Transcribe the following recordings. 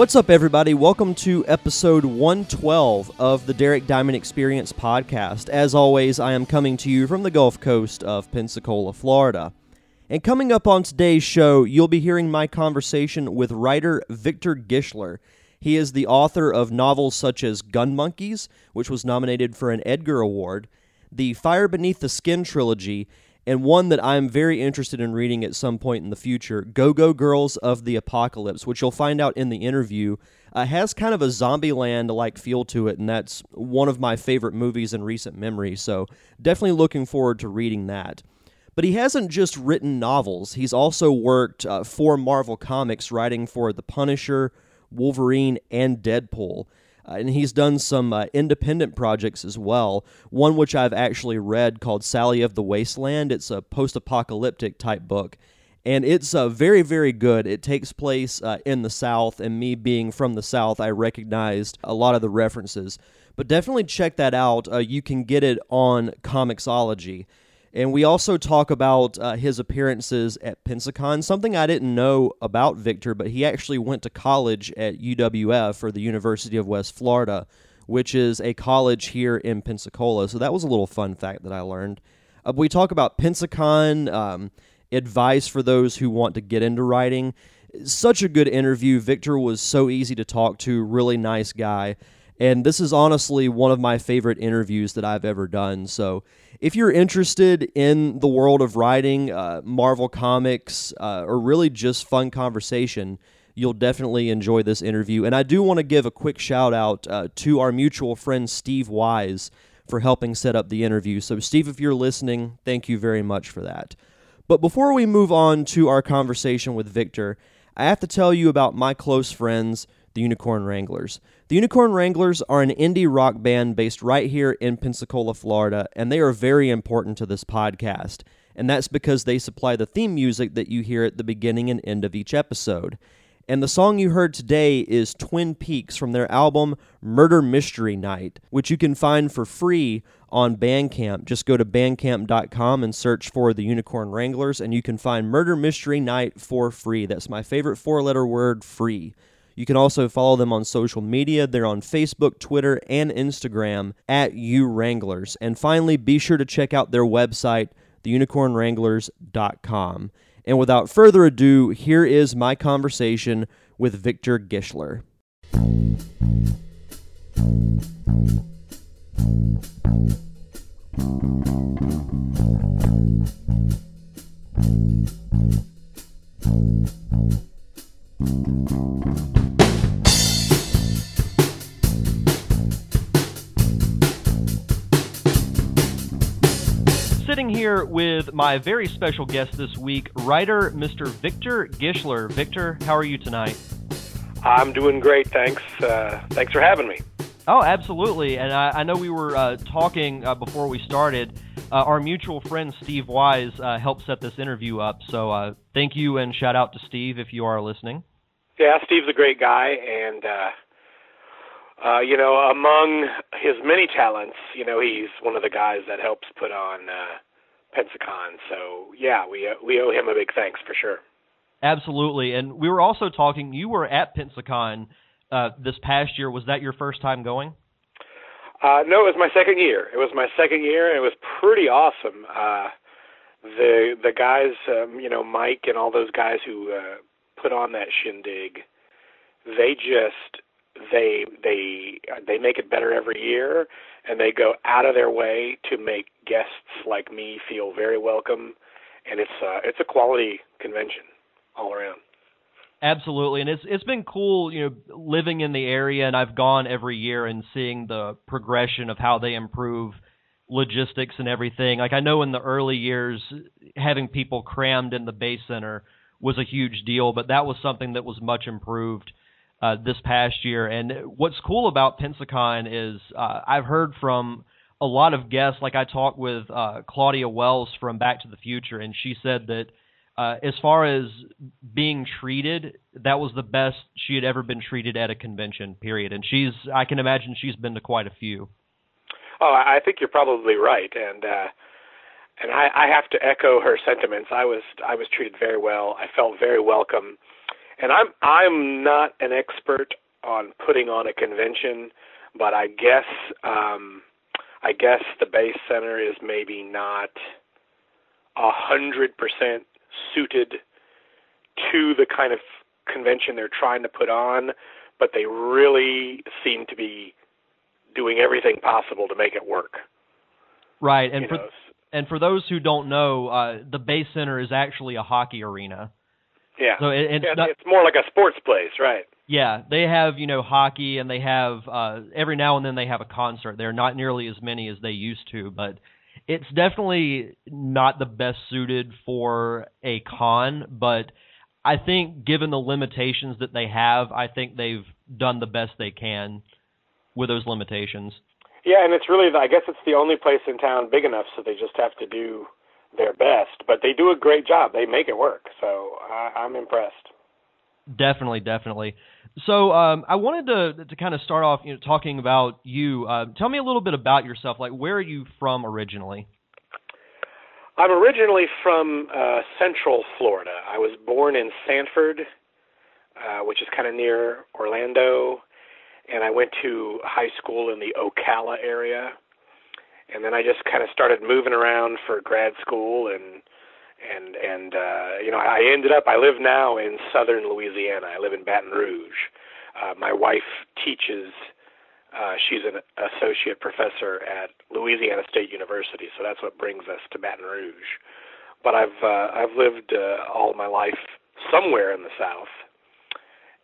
What's up, everybody? Welcome to episode 112 of the Derek Diamond Experience podcast. As always, I am coming to you from the Gulf Coast of Pensacola, Florida. And coming up on today's show, you'll be hearing my conversation with writer Victor Gischler. He is the author of novels such as Gun Monkeys, which was nominated for an Edgar Award, the Fire Beneath the Skin trilogy, and one that I'm very interested in reading at some point in the future, Go Go Girls of the Apocalypse, which you'll find out in the interview, uh, has kind of a Zombieland like feel to it, and that's one of my favorite movies in recent memory, so definitely looking forward to reading that. But he hasn't just written novels, he's also worked uh, for Marvel Comics, writing for The Punisher, Wolverine, and Deadpool. Uh, and he's done some uh, independent projects as well. One which I've actually read called Sally of the Wasteland. It's a post apocalyptic type book. And it's uh, very, very good. It takes place uh, in the South, and me being from the South, I recognized a lot of the references. But definitely check that out. Uh, you can get it on Comixology. And we also talk about uh, his appearances at Pensacon, something I didn't know about Victor, but he actually went to college at UWF, or the University of West Florida, which is a college here in Pensacola. So that was a little fun fact that I learned. Uh, we talk about Pensacon, um, advice for those who want to get into writing. Such a good interview. Victor was so easy to talk to, really nice guy. And this is honestly one of my favorite interviews that I've ever done. So if you're interested in the world of writing, uh, Marvel Comics, uh, or really just fun conversation, you'll definitely enjoy this interview. And I do want to give a quick shout out uh, to our mutual friend Steve Wise for helping set up the interview. So, Steve, if you're listening, thank you very much for that. But before we move on to our conversation with Victor, I have to tell you about my close friends, the Unicorn Wranglers. The Unicorn Wranglers are an indie rock band based right here in Pensacola, Florida, and they are very important to this podcast. And that's because they supply the theme music that you hear at the beginning and end of each episode. And the song you heard today is Twin Peaks from their album Murder Mystery Night, which you can find for free on Bandcamp. Just go to bandcamp.com and search for the Unicorn Wranglers, and you can find Murder Mystery Night for free. That's my favorite four letter word, free. You can also follow them on social media. They're on Facebook, Twitter, and Instagram at U Wranglers. And finally, be sure to check out their website, theunicornwranglers.com. And without further ado, here is my conversation with Victor Gischler. Sitting here with my very special guest this week, writer Mr. Victor Gischler. Victor, how are you tonight? I'm doing great, thanks. Uh, thanks for having me. Oh, absolutely. And I, I know we were uh, talking uh, before we started. Uh, our mutual friend Steve Wise uh, helped set this interview up. So uh, thank you and shout out to Steve if you are listening. Yeah, Steve's a great guy, and uh, uh, you know, among his many talents, you know, he's one of the guys that helps put on uh, Pensacon. So yeah, we we owe him a big thanks for sure. Absolutely, and we were also talking. You were at Pensacon uh, this past year. Was that your first time going? Uh, no, it was my second year. It was my second year, and it was pretty awesome. Uh, the the guys, um, you know, Mike and all those guys who uh, put on that shindig, they just they they they make it better every year, and they go out of their way to make guests like me feel very welcome, and it's uh, it's a quality convention all around. Absolutely, and it's it's been cool, you know, living in the area, and I've gone every year and seeing the progression of how they improve logistics and everything. Like I know in the early years, having people crammed in the Bay Center was a huge deal, but that was something that was much improved uh, this past year. And what's cool about Pensacon is uh, I've heard from a lot of guests, like I talked with uh, Claudia Wells from Back to the Future, and she said that uh, as far as being treated, that was the best she had ever been treated at a convention. Period. And she's, I can imagine, she's been to quite a few. Oh, I think you're probably right, and uh, and I, I have to echo her sentiments. I was I was treated very well. I felt very welcome, and I'm I'm not an expert on putting on a convention, but I guess um, I guess the Bay Center is maybe not a hundred percent suited to the kind of convention they're trying to put on, but they really seem to be doing everything possible to make it work. Right, and you for know. And for those who don't know, uh, the Bay Center is actually a hockey arena. Yeah. So it, it's, yeah, not, it's more like a sports place, right? Yeah, they have you know hockey, and they have uh, every now and then they have a concert. They're not nearly as many as they used to, but it's definitely not the best suited for a con, but I think given the limitations that they have, I think they've done the best they can with those limitations. Yeah, and it's really I guess it's the only place in town big enough so they just have to do their best, but they do a great job. They make it work. So I, I'm impressed. Definitely, definitely. So um, I wanted to to kind of start off, you know, talking about you. Uh, tell me a little bit about yourself. Like, where are you from originally? I'm originally from uh, Central Florida. I was born in Sanford, uh, which is kind of near Orlando, and I went to high school in the Ocala area, and then I just kind of started moving around for grad school and and and uh, you know I ended up I live now in southern Louisiana. I live in Baton Rouge. Uh, my wife teaches. Uh, she's an associate professor at Louisiana State University, so that's what brings us to Baton Rouge. But I've uh, I've lived uh, all my life somewhere in the South.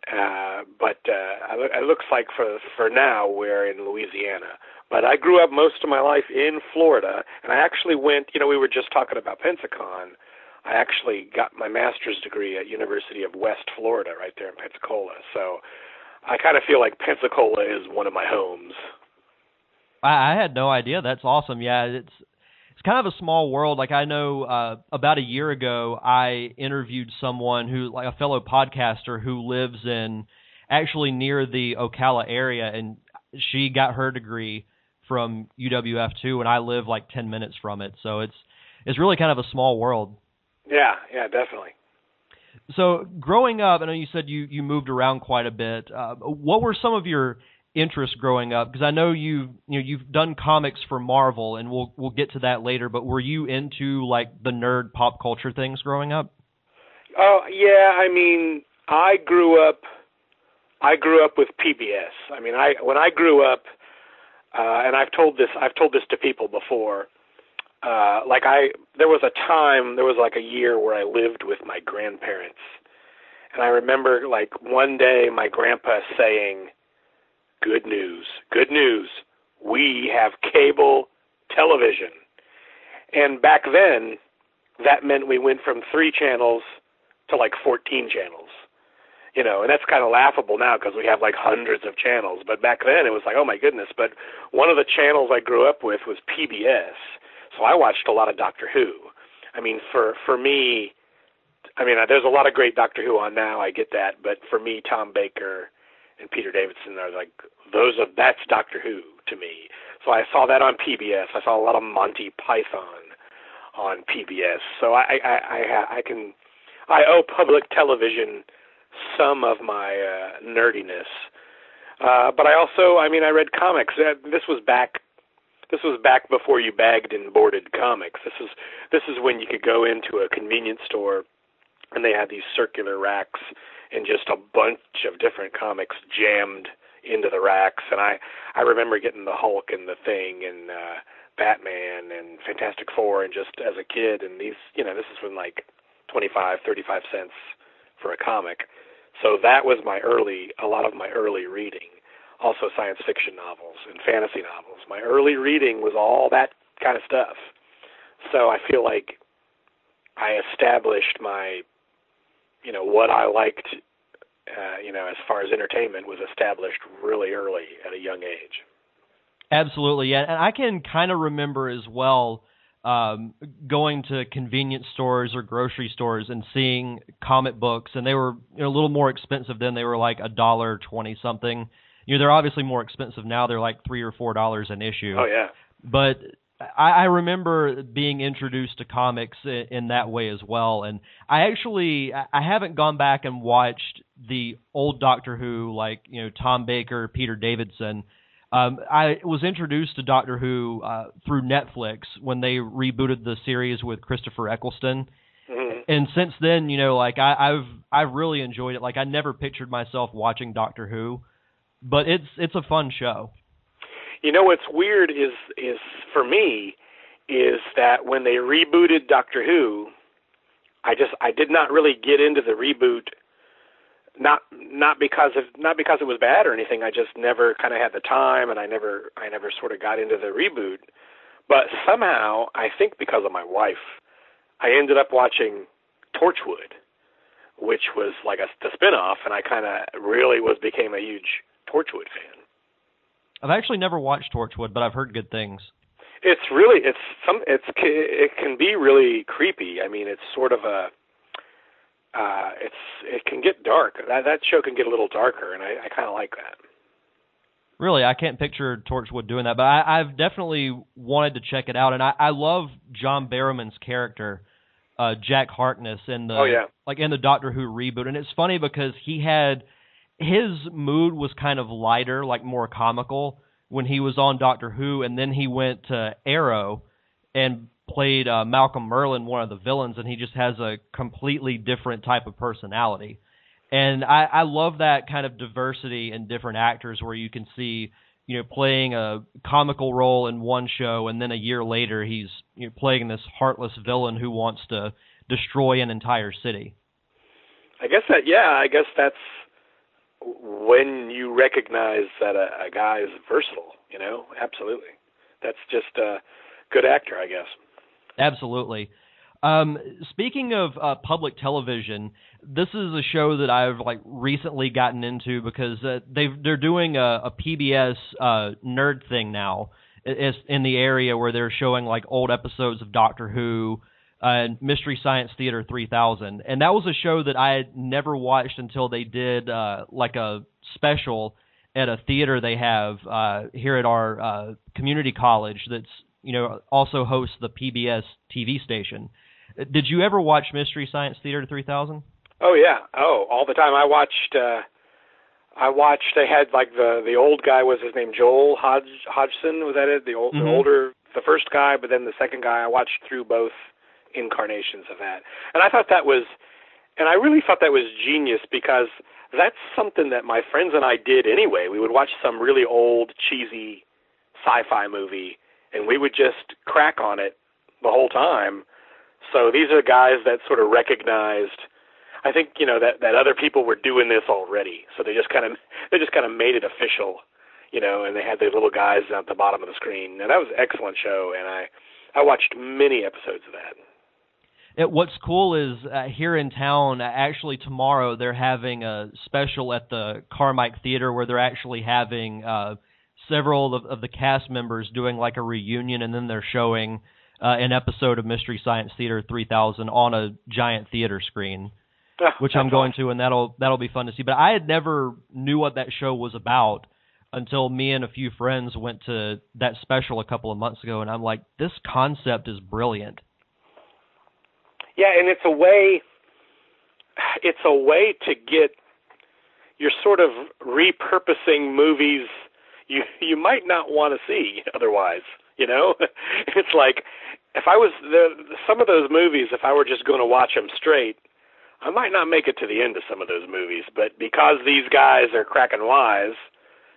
Uh, but uh, it looks like for for now we're in Louisiana. But I grew up most of my life in Florida, and I actually went. You know, we were just talking about Pensacon. I actually got my master's degree at University of West Florida, right there in Pensacola. So I kind of feel like Pensacola is one of my homes. I, I had no idea. That's awesome. Yeah, it's it's kind of a small world. Like I know uh, about a year ago, I interviewed someone who, like a fellow podcaster, who lives in actually near the Ocala area, and she got her degree from UWF too, and I live like ten minutes from it. So it's it's really kind of a small world. Yeah, yeah, definitely. So growing up, I know you said you you moved around quite a bit. Uh, what were some of your interests growing up? Because I know you you know you've done comics for Marvel, and we'll we'll get to that later. But were you into like the nerd pop culture things growing up? Oh yeah, I mean, I grew up. I grew up with PBS. I mean, I when I grew up, uh, and I've told this I've told this to people before uh like I there was a time there was like a year where I lived with my grandparents and I remember like one day my grandpa saying good news. Good news. We have cable television. And back then that meant we went from 3 channels to like 14 channels. You know and that's kind of laughable now because we have like hundreds of channels. But back then it was like oh my goodness. But one of the channels I grew up with was PBS so I watched a lot of Doctor Who. I mean, for for me, I mean, there's a lot of great Doctor Who on now. I get that, but for me, Tom Baker and Peter Davison are like those of that's Doctor Who to me. So I saw that on PBS. I saw a lot of Monty Python on PBS. So I I I, I can I owe public television some of my uh, nerdiness. Uh, but I also, I mean, I read comics. Uh, this was back this was back before you bagged and boarded comics. This is this is when you could go into a convenience store and they had these circular racks and just a bunch of different comics jammed into the racks and I I remember getting the Hulk and the Thing and uh Batman and Fantastic Four and just as a kid and these you know this is when like 25 35 cents for a comic. So that was my early a lot of my early reading also science fiction novels and fantasy novels. My early reading was all that kind of stuff. So I feel like I established my, you know, what I liked, uh, you know, as far as entertainment was established really early at a young age. Absolutely, yeah, and I can kind of remember as well um, going to convenience stores or grocery stores and seeing comic books, and they were you know, a little more expensive then. They were like a dollar twenty something. You know, they're obviously more expensive now. They're like three or four dollars an issue. Oh yeah. But I, I remember being introduced to comics in, in that way as well, and I actually I haven't gone back and watched the old Doctor Who like you know Tom Baker, Peter Davison. Um, I was introduced to Doctor Who uh, through Netflix when they rebooted the series with Christopher Eccleston, Mhm. and since then, you know, like I, I've I've really enjoyed it. Like I never pictured myself watching Doctor Who, but it's it's a fun show. You know what's weird is is for me is that when they rebooted Doctor Who, I just I did not really get into the reboot not not because of not because it was bad or anything. I just never kind of had the time and I never I never sort of got into the reboot. But somehow, I think because of my wife, I ended up watching Torchwood, which was like a the spin-off and I kind of really was became a huge Torchwood fan. I've actually never watched Torchwood, but I've heard good things. It's really it's some it's it can be really creepy. I mean, it's sort of a uh it's it can get dark. That that show can get a little darker, and I, I kind of like that. Really, I can't picture Torchwood doing that, but I, I've definitely wanted to check it out, and I, I love John Barrowman's character, uh, Jack Harkness, in the Oh, yeah. like in the Doctor Who reboot, and it's funny because he had his mood was kind of lighter, like more comical when he was on Doctor Who, and then he went to Arrow and played uh, Malcolm Merlyn, one of the villains, and he just has a completely different type of personality. And I, I love that kind of diversity in different actors where you can see, you know, playing a comical role in one show and then a year later he's you know, playing this heartless villain who wants to destroy an entire city. I guess that yeah, I guess that's when you recognize that a, a guy is versatile. You know, absolutely. That's just a good actor, I guess. Absolutely. Um, speaking of uh, public television, this is a show that I've like recently gotten into because uh, they've they're doing a, a PBS uh, nerd thing now. It's in the area where they're showing like old episodes of Doctor Who uh, Mystery Science Theater 3000, and that was a show that I had never watched until they did uh, like a special at a theater they have uh, here at our uh, community college that's you know also hosts the PBS TV station. Did you ever watch Mystery Science Theater 3000? Oh yeah. Oh, all the time. I watched. uh I watched. They had like the the old guy was his name Joel Hodge Hodgson. Was that it? The old Mhm. the older the first guy, but then the second guy. I watched through both incarnations of that, and I thought that was, and I really thought that was genius because that's something that my friends and I did anyway. We would watch some really old cheesy sci-fi movie, and we would just crack on it the whole time. So these are guys that sort of recognized. I think you know that that other people were doing this already, so they just kind of they just kind of made it official, you know. And they had the little guys at the bottom of the screen, and that was an excellent show. And I I watched many episodes of that. It, what's cool is uh, here in town, uh, actually tomorrow they're having a special at the Carmike Theater where they're actually having uh, several of, of the cast members doing like a reunion, and then they're showing uh, an episode of Mystery Science Theater 3000 on a giant theater screen, which I'm going to, and that'll that'll be fun to see. But I had never knew what that show was about until me and a few friends went to that special a couple of months ago, and I'm like, this concept is brilliant. Yeah, and it's a way it's a way to get you're sort of repurposing movies you you might not want to see otherwise, you know? it's like if I was there some of those movies if I were just going to watch them straight, I might not make it to the end of some of those movies, but because these guys are cracking wise,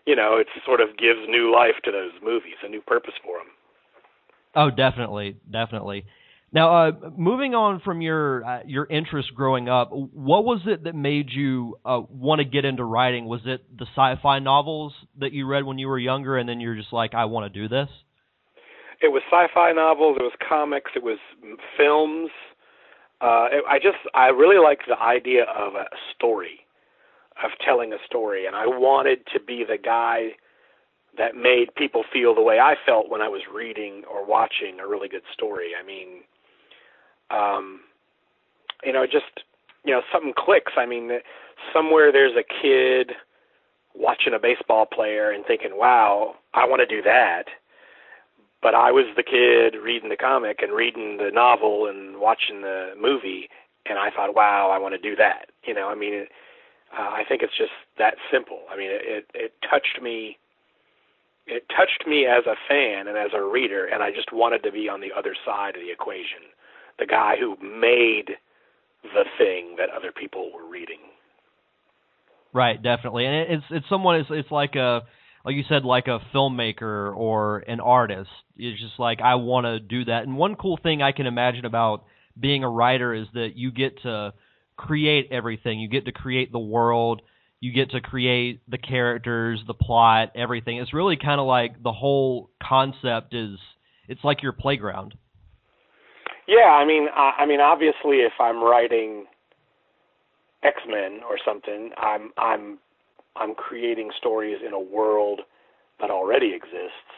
you know, it sort of gives new life to those movies, a new purpose for them. Oh, definitely, definitely. Now, uh, moving on from your uh, your interest growing up, what was it that made you uh, want to get into writing? Was it the sci-fi novels that you read when you were younger, and then you're just like, I want to do this? It was sci-fi novels. It was comics. It was films. Uh, it, I just I really liked the idea of a story, of telling a story, and I wanted to be the guy that made people feel the way I felt when I was reading or watching a really good story. I mean, um, you know, just you know, something clicks. I mean, somewhere there's a kid watching a baseball player and thinking, "Wow, I want to do that." But I was the kid reading the comic and reading the novel and watching the movie, and I thought, "Wow, I want to do that." You know, I mean, it, uh, I think it's just that simple. I mean, it, it it touched me. It touched me as a fan and as a reader, and I just wanted to be on the other side of the equation, the guy who made the thing that other people were reading. Right, definitely, and it's it's someone it's it's like a like you said like a filmmaker or an artist. It's just like I want to do that. And one cool thing I can imagine about being a writer is that you get to create everything. You get to create the world. You get to create the characters, the plot, everything. It's really kind of like the whole concept is it's like your playground. Yeah, I mean, I, I mean, obviously, if I'm writing X Men or something, I'm I'm I'm creating stories in a world that already exists.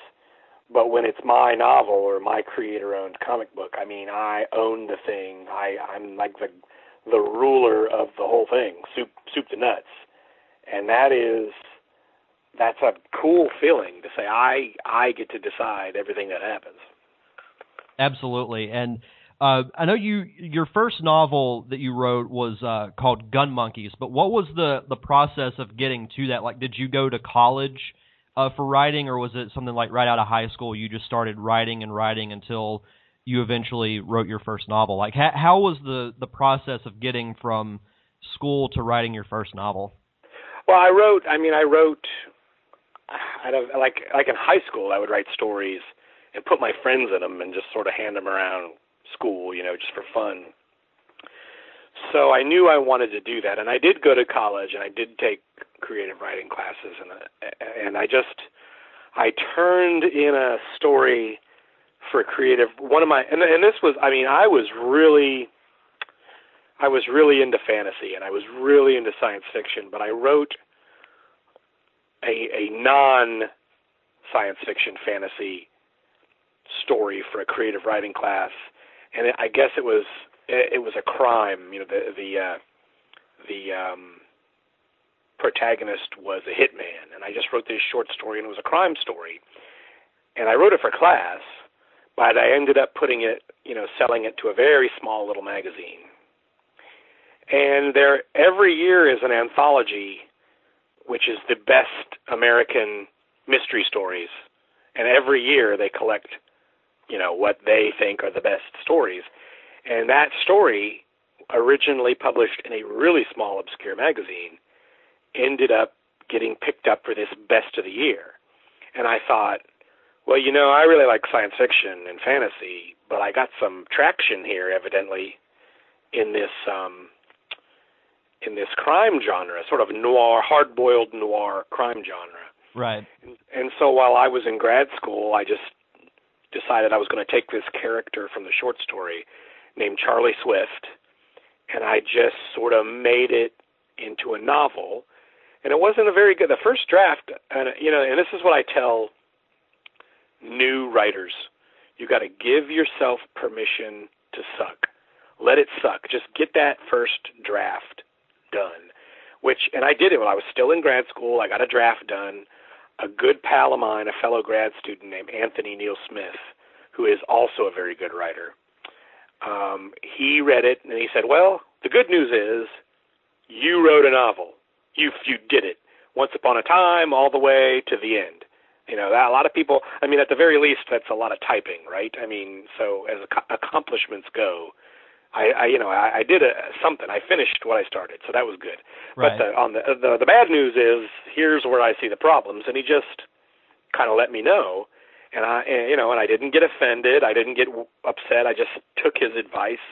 But when it's my novel or my creator-owned comic book, I mean, I own the thing. I I'm like the the ruler of the whole thing, soup soup to nuts, and that is that's a cool feeling to say I I get to decide everything that happens. Absolutely, and uh, I know you your first novel that you wrote was uh, called Gun Monkeys, but what was the the process of getting to that? Like, did you go to college uh, for writing, or was it something like right out of high school you just started writing and writing until you eventually wrote your first novel? Like, how, how was the the process of getting from school to writing your first novel? Well, I wrote. I mean, I wrote. Out of like like in high school, I would write stories and put my friends in them and just sort of hand them around school, you know, just for fun. So I knew I wanted to do that, and I did go to college, and I did take creative writing classes, and and I just I turned in a story for creative one of my and and this was I mean I was really I was really into fantasy and I was really into science fiction, but I wrote a a non science fiction fantasy story for a creative writing class and I guess it was it, it was a crime. You know, the the uh, the um, protagonist was a hitman, and I just wrote this short story, and it was a crime story, and I wrote it for class, but I ended up putting it, you know, selling it to a very small little magazine. And there, every year is an anthology, which is the best American mystery stories, and every year they collect you know what they think are the best stories. And that story originally published in a really small obscure magazine ended up getting picked up for this best of the year. And i thought well you know i really like science fiction and fantasy but i got some traction here evidently in this um in this crime genre sort of noir hard boiled noir crime genre. Right. And, and so while i was in grad school i just decided I was going to take this character from the short story named Charlie Swift, and I just sort of made it into a novel. And it wasn't a very good. The first draft, and you know, and this is what I tell new writers: you got to give yourself permission to suck. Let it suck. Just get that first draft done. Which, and I did it when I was still in grad school. I got a draft done a good pal of mine, a fellow grad student named Anthony Neil Smith, who is also a very good writer. Um, he read it and he said, "Well, the good news is you wrote a novel. You you did it. Once upon a time, all the way to the end." You know, a lot of people. I mean, at the very least, that's a lot of typing, right? I mean, so as accomplishments go, I, I you know I, I did a, something. I finished what I started, so that was good. Right. But the, on the, the the bad news is here's where I see the problems, and he just kind of let me know, and I and, you know and I didn't get offended. I didn't get upset. I just took his advice,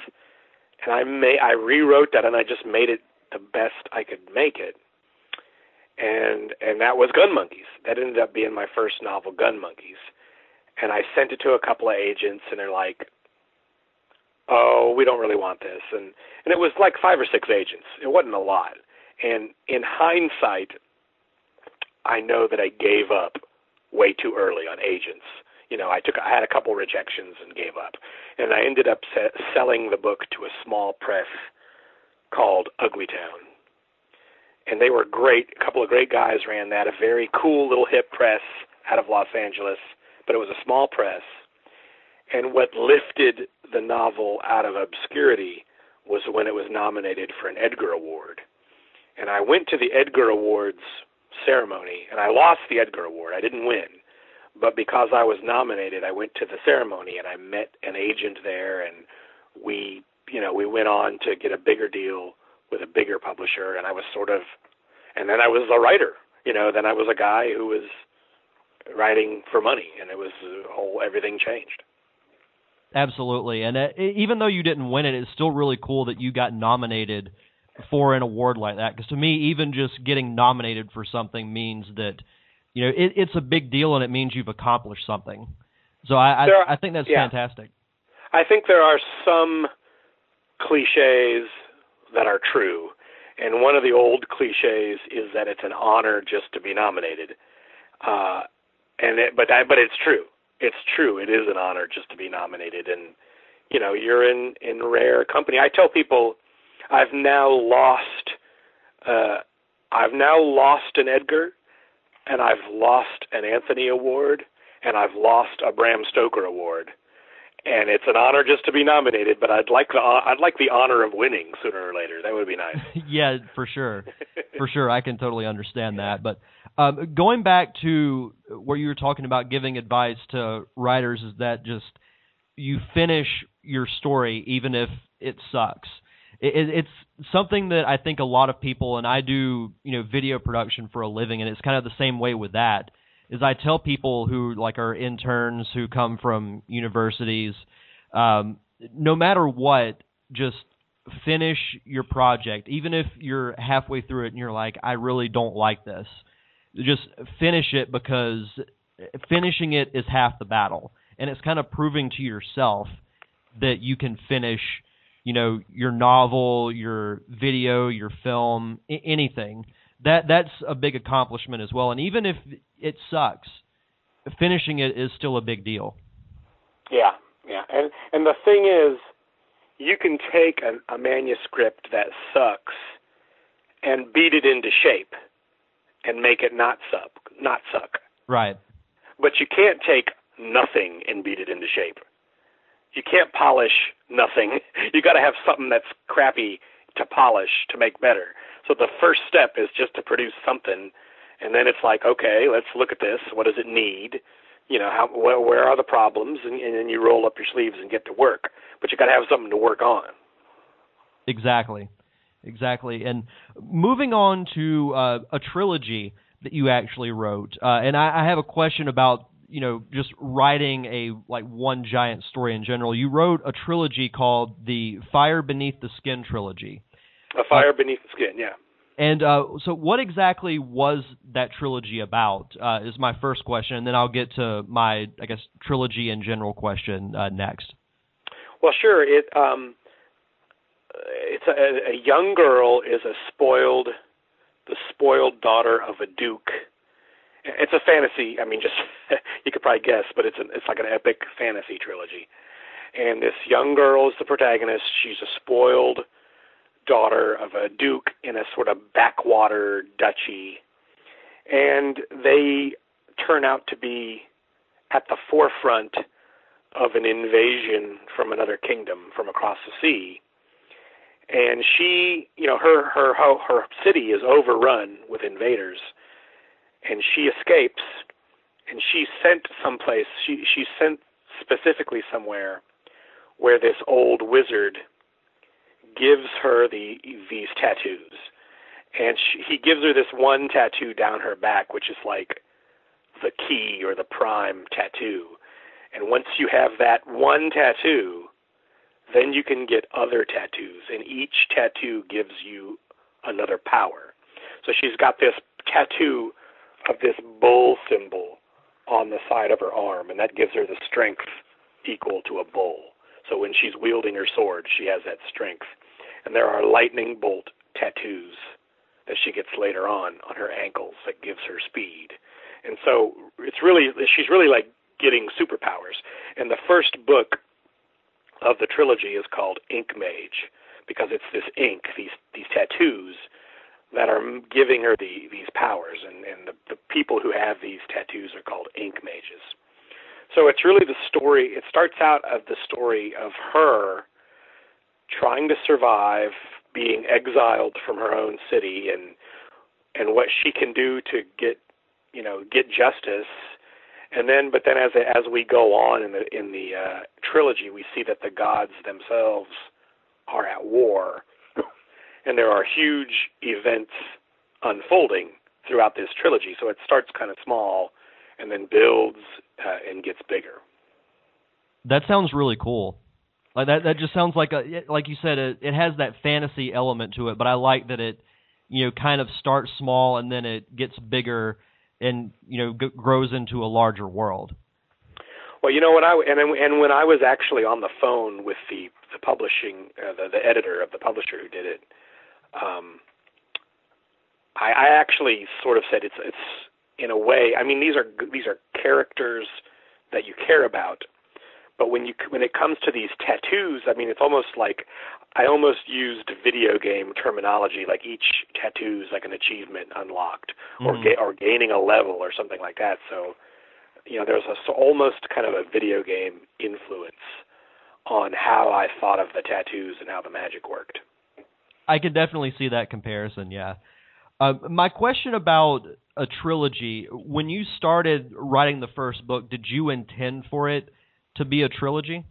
and I may I rewrote that, and I just made it the best I could make it. And and that was Gun Monkeys. That ended up being my first novel, Gun Monkeys. And I sent it to a couple of agents, and they're like, oh, we don't really want this, and and it was like five or six agents. It wasn't a lot, and in hindsight, I know that I gave up way too early on agents. You know, I took I had a couple rejections and gave up, and I ended up se- selling the book to a small press called Ugly Town, and they were great. A couple of great guys ran that. A very cool little hip press out of Los Angeles, but it was a small press. And what lifted the novel out of obscurity was when it was nominated for an Edgar Award. And I went to the Edgar Awards ceremony, and I lost the Edgar Award. I didn't win. But because I was nominated, I went to the ceremony and I met an agent there, and we, you know, we went on to get a bigger deal with a bigger publisher, and I was sort of, and then I was a writer, you know, then I was a guy who was writing for money, and it was a whole everything changed. Absolutely, and uh, even though you didn't win it, it's still really cool that you got nominated for an award like that. Because to me, even just getting nominated for something means that you know it, it's a big deal, and it means you've accomplished something. So I I, are- I think that's yeah. fantastic. I think there are some cliches that are true, and one of the old cliches is that it's an honor just to be nominated. Uh, and it, but I, but it's true. It's true. It is an honor just to be nominated, and you know you're in in rare company. I tell people, I've now lost, uh, I've now lost an Edgar, and I've lost an Anthony Award, and I've lost a Bram Stoker Award and it's an honor just to be nominated. But I'd like the I'd like the honor of winning sooner or later. That would be nice. yeah, for sure, for sure. I can totally understand that. But um, going back to where you were talking about giving advice to writers, is that just you finish your story even if it sucks. It, it, it's something that I think a lot of people, and I do, you know, video production for a living, and it's kind of the same way with that. Is I tell people who like are interns who come from universities, um, no matter what, just finish your project, even if you're halfway through it and you're like, I really don't like this. Just finish it because finishing it is half the battle, and it's kind of proving to yourself that you can finish, you know, your novel, your video, your film, I- anything. That that's a big accomplishment as well. And even if it sucks, finishing it is still a big deal. Yeah, yeah. And and the thing is, you can take a, a manuscript that sucks and beat it into shape and make it not suck, not suck. Right. But you can't take nothing and beat it into shape. You can't polish nothing. You got to have something that's crappy to polish to make better. So the first step is just to produce something, and then it's like, okay, let's look at this. What does it need? You know, how where, where are the problems? And, and then you roll up your sleeves and get to work. But you got to have something to work on. Exactly. Exactly. And moving on to uh, a trilogy that you actually wrote, uh, and I, I have a question about you know just writing a like one giant story in general. You wrote a trilogy called the Fire Beneath the Skin trilogy. A fire beneath the skin. Yeah. And uh, so, what exactly was that trilogy about? Uh, is my first question, and then I'll get to my, I guess, trilogy in general question uh, next. Well, sure. It um, it's a, a young girl is a spoiled, the spoiled daughter of a duke. It's a fantasy. I mean, just you could probably guess, but it's an, it's like an epic fantasy trilogy. And this young girl is the protagonist. She's a spoiled daughter of a duke in a sort of backwater duchy, and they turn out to be at the forefront of an invasion from another kingdom from across the sea. And she, you know, her her her city is overrun with invaders, and she escapes, and she's sent someplace. She she's sent specifically somewhere where this old wizard gives her the these tattoos, and she, he gives her this one tattoo down her back, which is like the key or the prime tattoo. And once you have that one tattoo, then you can get other tattoos, and each tattoo gives you another power. So she's got this tattoo of this bull symbol on the side of her arm, and that gives her the strength equal to a bull. So when she's wielding her sword, she has that strength. And there are lightning bolt tattoos that she gets later on on her ankles that gives her speed. and so it's really she's really like getting superpowers. And the first book of the trilogy is called Ink Mage because it's this ink, these these tattoos that are giving her the these powers, and and the, the people who have these tattoos are called ink mages. So it's really the story. It starts out of the story of her trying to survive, being exiled from her own city, and and what she can do to get you know get justice and then but then as as we go on in the in the uh, trilogy we see that the gods themselves are at war. And there are huge events unfolding throughout this trilogy. So it starts kind of small and then builds uh, and gets bigger. That sounds really cool. Like that that just sounds like a like you said it, it has that fantasy element to it but i like that it you know kind of starts small and then it gets bigger and you know g- grows into a larger world. Well, you know when I and and when I was actually on the phone with the the publishing uh, the the editor of the publisher who did it, um, I, I actually sort of said it's it's in a way. I mean these are these are characters that you care about, but when you when it comes to these tattoos, I mean it's almost like I almost used video game terminology, like each tattoo is like an achievement unlocked, mm-hmm. or ga- or gaining a level or something like that. So, you know, there's a so almost kind of a video game influence on how I thought of the tattoos and how the magic worked. I can definitely see that comparison. Yeah. Uh, my question about a trilogy: When you started writing the first book, did you intend for it to be a trilogy?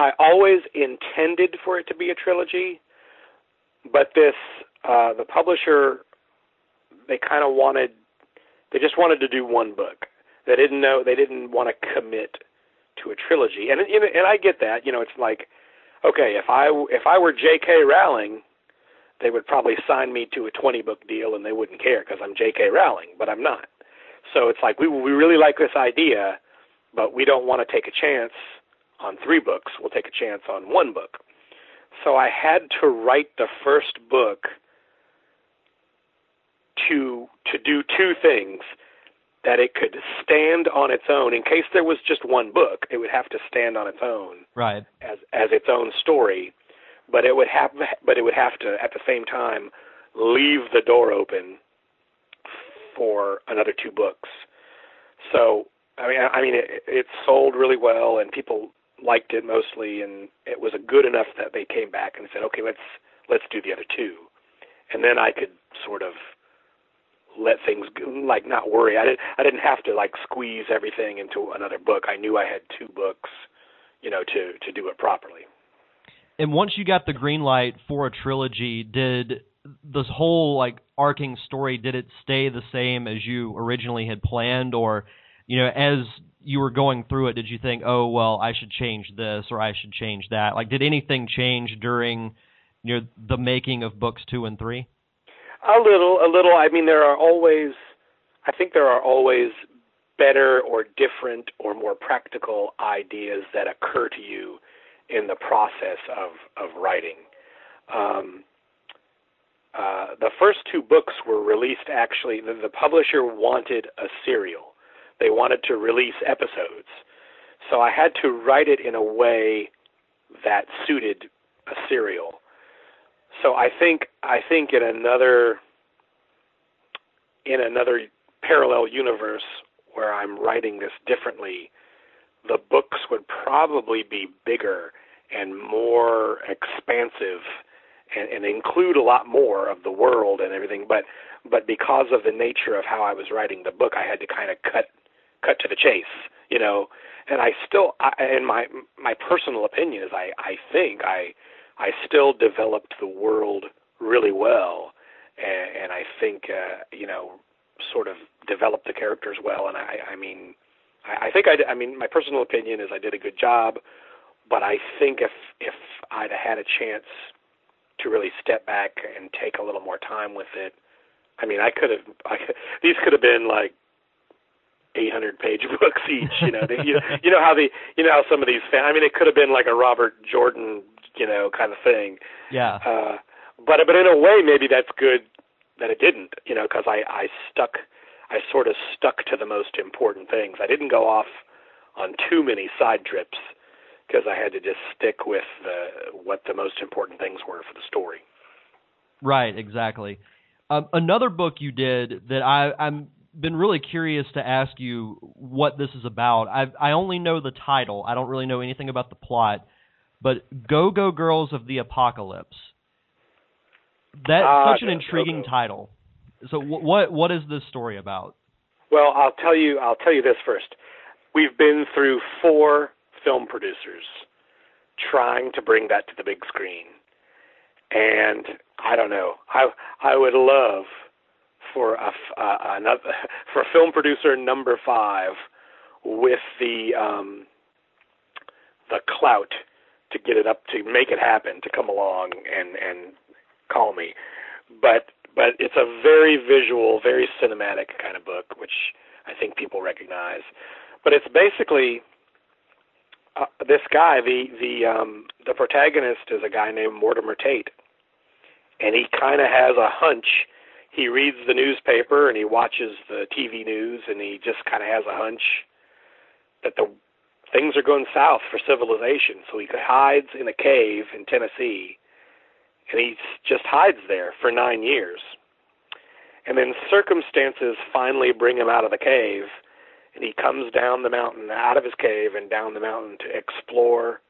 I always intended for it to be a trilogy, but this uh, the publisher they kind of wanted they just wanted to do one book. They didn't know they didn't want to commit to a trilogy, and and I get that. You know, it's like okay, if I if I were J.K. Rowling, they would probably sign me to a 20 book deal and they wouldn't care because I'm J.K. Rowling, but I'm not. So it's like we we really like this idea, but we don't want to take a chance on three books. We'll take a chance on one book. So I had to write the first book to to do two things that it could stand on its own in case there was just one book it would have to stand on its own right as as its own story but it would have but it would have to at the same time leave the door open for another two books so i mean i mean it it sold really well and people liked it mostly, and it was good enough that they came back and said, "Okay, let's let's do the other two. and then I could sort of let things go, like not worry. I didn't I didn't have to like squeeze everything into another book. I knew I had two books, you know, to to do it properly. And once you got the green light for a trilogy, did this whole like arcing story did it stay the same as you originally had planned or you know as you were going through it, did you think, oh well, I should change this or I should change that? Like, did anything change during you know the making of books two and three? A little, a little. I mean, there are always, I think there are always better or different or more practical ideas that occur to you in the process of of writing. Um, uh, the first two books were released actually. The, the publisher wanted a serial they wanted to release episodes. So I had to write it in a way that suited a serial. So I think I think in another in another parallel universe where I'm writing this differently, the books would probably be bigger and more expansive and, and include a lot more of the world and everything. But but because of the nature of how I was writing the book, I had to kind of cut cut to the chase, you know. And I still, I, and my my personal opinion is, I I think I I still developed the world really well, and, and I think uh, you know sort of developed the characters well. And I I mean, I, I think I I mean my personal opinion is I did a good job, but I think if if I'd had a chance to really step back and take a little more time with it, I mean I could have I, these could have been like 800 page books each. You know, they, you, you know how the you know how some of these. Fan, I mean, it could have been like a Robert Jordan, you know, kind of thing. Yeah. Uh, but but in a way, maybe that's good that it didn't. You know, because I I stuck. I sort of stuck to the most important things. I didn't go off on too many side trips because I had to just stick with the, what the most important things were for the story. Right, exactly. Um, another book you did that I, I'm been really curious to ask you what this is about. I I only know the title. I don't really know anything about the plot. But Go Go Girls of the Apocalypse. That's Ah, such an intriguing Go. title. So wh- what what is this story about? Well, I'll tell you. I'll tell you this first. We've been through four film producers trying to bring that to the big screen, and I don't know. I I would love for a uh, another for film producer number five with the um, the clout to get it up to make it happen to come along and and call me, but but it's a very visual, very cinematic kind of book, which I think people recognize. But it's basically uh, this guy, the the um, the protagonist is a guy named Mortimer Tate, and he kind of has a hunch. He reads the newspaper and he watches the TV news, and he just kind of has a hunch that the things are going south for civilization. So he hides in a cave in Tennessee, and he just hides there for nine years. And then circumstances finally bring him out of the cave, and he comes down the mountain, out of his cave, and down the mountain to explore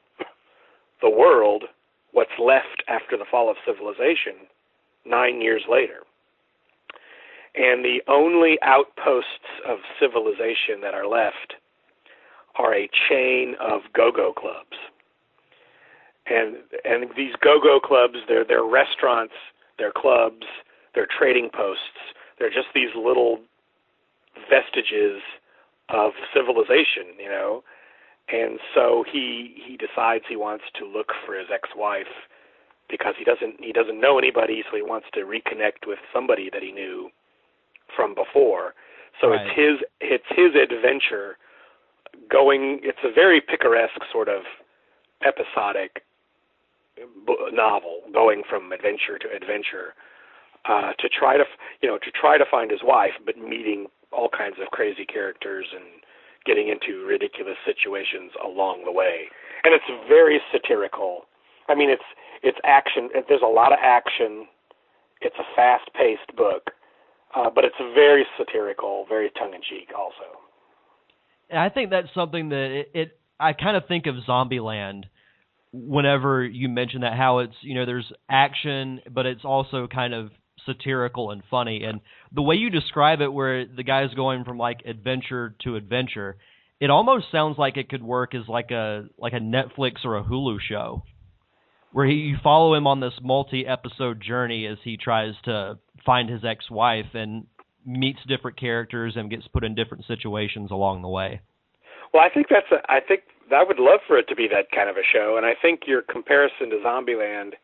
the world, what's left after the fall of civilization, nine years later. And the only outposts of civilization that are left are a chain of go-go clubs. And and these go-go clubs, they're they're restaurants, they're clubs, they're trading posts. They're just these little vestiges of civilization, you know. And so he he decides he wants to look for his ex-wife because he doesn't he doesn't know anybody, so he wants to reconnect with somebody that he knew from before. So Right. it's his it's his adventure going. It's a very picaresque sort of episodic b- novel, going from adventure to adventure, uh, to try to f- you know to try to find his wife, but meeting all kinds of crazy characters and getting into ridiculous situations along the way. And it's very satirical. I mean, it's it's action. There's a lot of action. It's a fast-paced book, uh, but it's very satirical, very tongue-in-cheek, also. And I think that's something that it, it I kind of think of Zombieland whenever you mention that how it's you know there's action but it's also kind of satirical and funny and the way you describe it where the guy's going from like adventure to adventure it almost sounds like it could work as like a like a Netflix or a Hulu show where he, you follow him on this multi-episode journey as he tries to find his ex-wife and meets different characters and gets put in different situations along the way. Well, I think that's a, I think I would love for it to be that kind of a show, and I think your comparison to Zombieland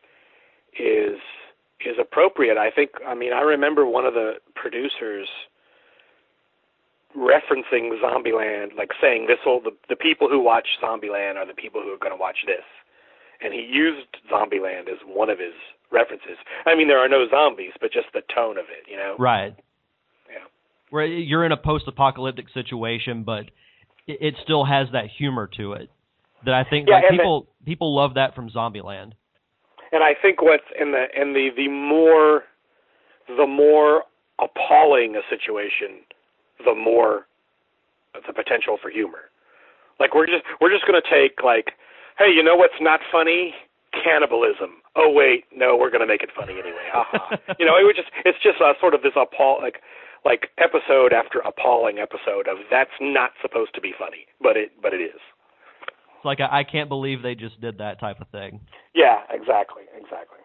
is is appropriate. I think I mean I remember one of the producers referencing Zombieland, like saying this will the the people who watch Zombieland are the people who are going to watch this, and he used Zombieland as one of his references. I mean there are no zombies, but just the tone of it, you know. Right. Yeah. Where you're in a post-apocalyptic situation, but it, still has that humor to it. That I think Yeah, like and the- people people love that from Zombieland. And I think what's in the and the the more the more appalling a situation, the more the potential for humor. Like we're just we're just going to take like, hey, you know what's not funny? Cannibalism. Oh wait, no, we're going to make it funny anyway. Ha you know, it was just it's just a sort of this appall like like episode after appalling episode of that's not supposed to be funny, but it but it is. It's like I, I can't believe they just did that type of thing. Yeah, exactly, exactly.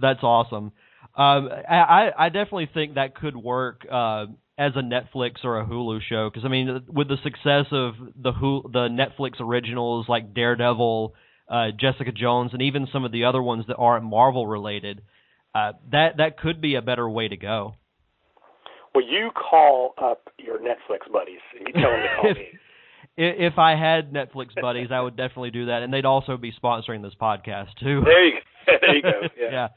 That's awesome. Um, I, I I definitely think that could work uh, as a Netflix or a Hulu show because I mean, with the success of the Hulu, the Netflix originals like Daredevil, uh, Jessica Jones, and even some of the other ones that aren't Marvel related, uh, that that could be a better way to go. Well, you call up your Netflix buddies and you tell them to call If- me. I- If I had Netflix buddies, I would definitely do that, and they'd also be sponsoring this podcast too. There you go. there you go. Yeah. yeah.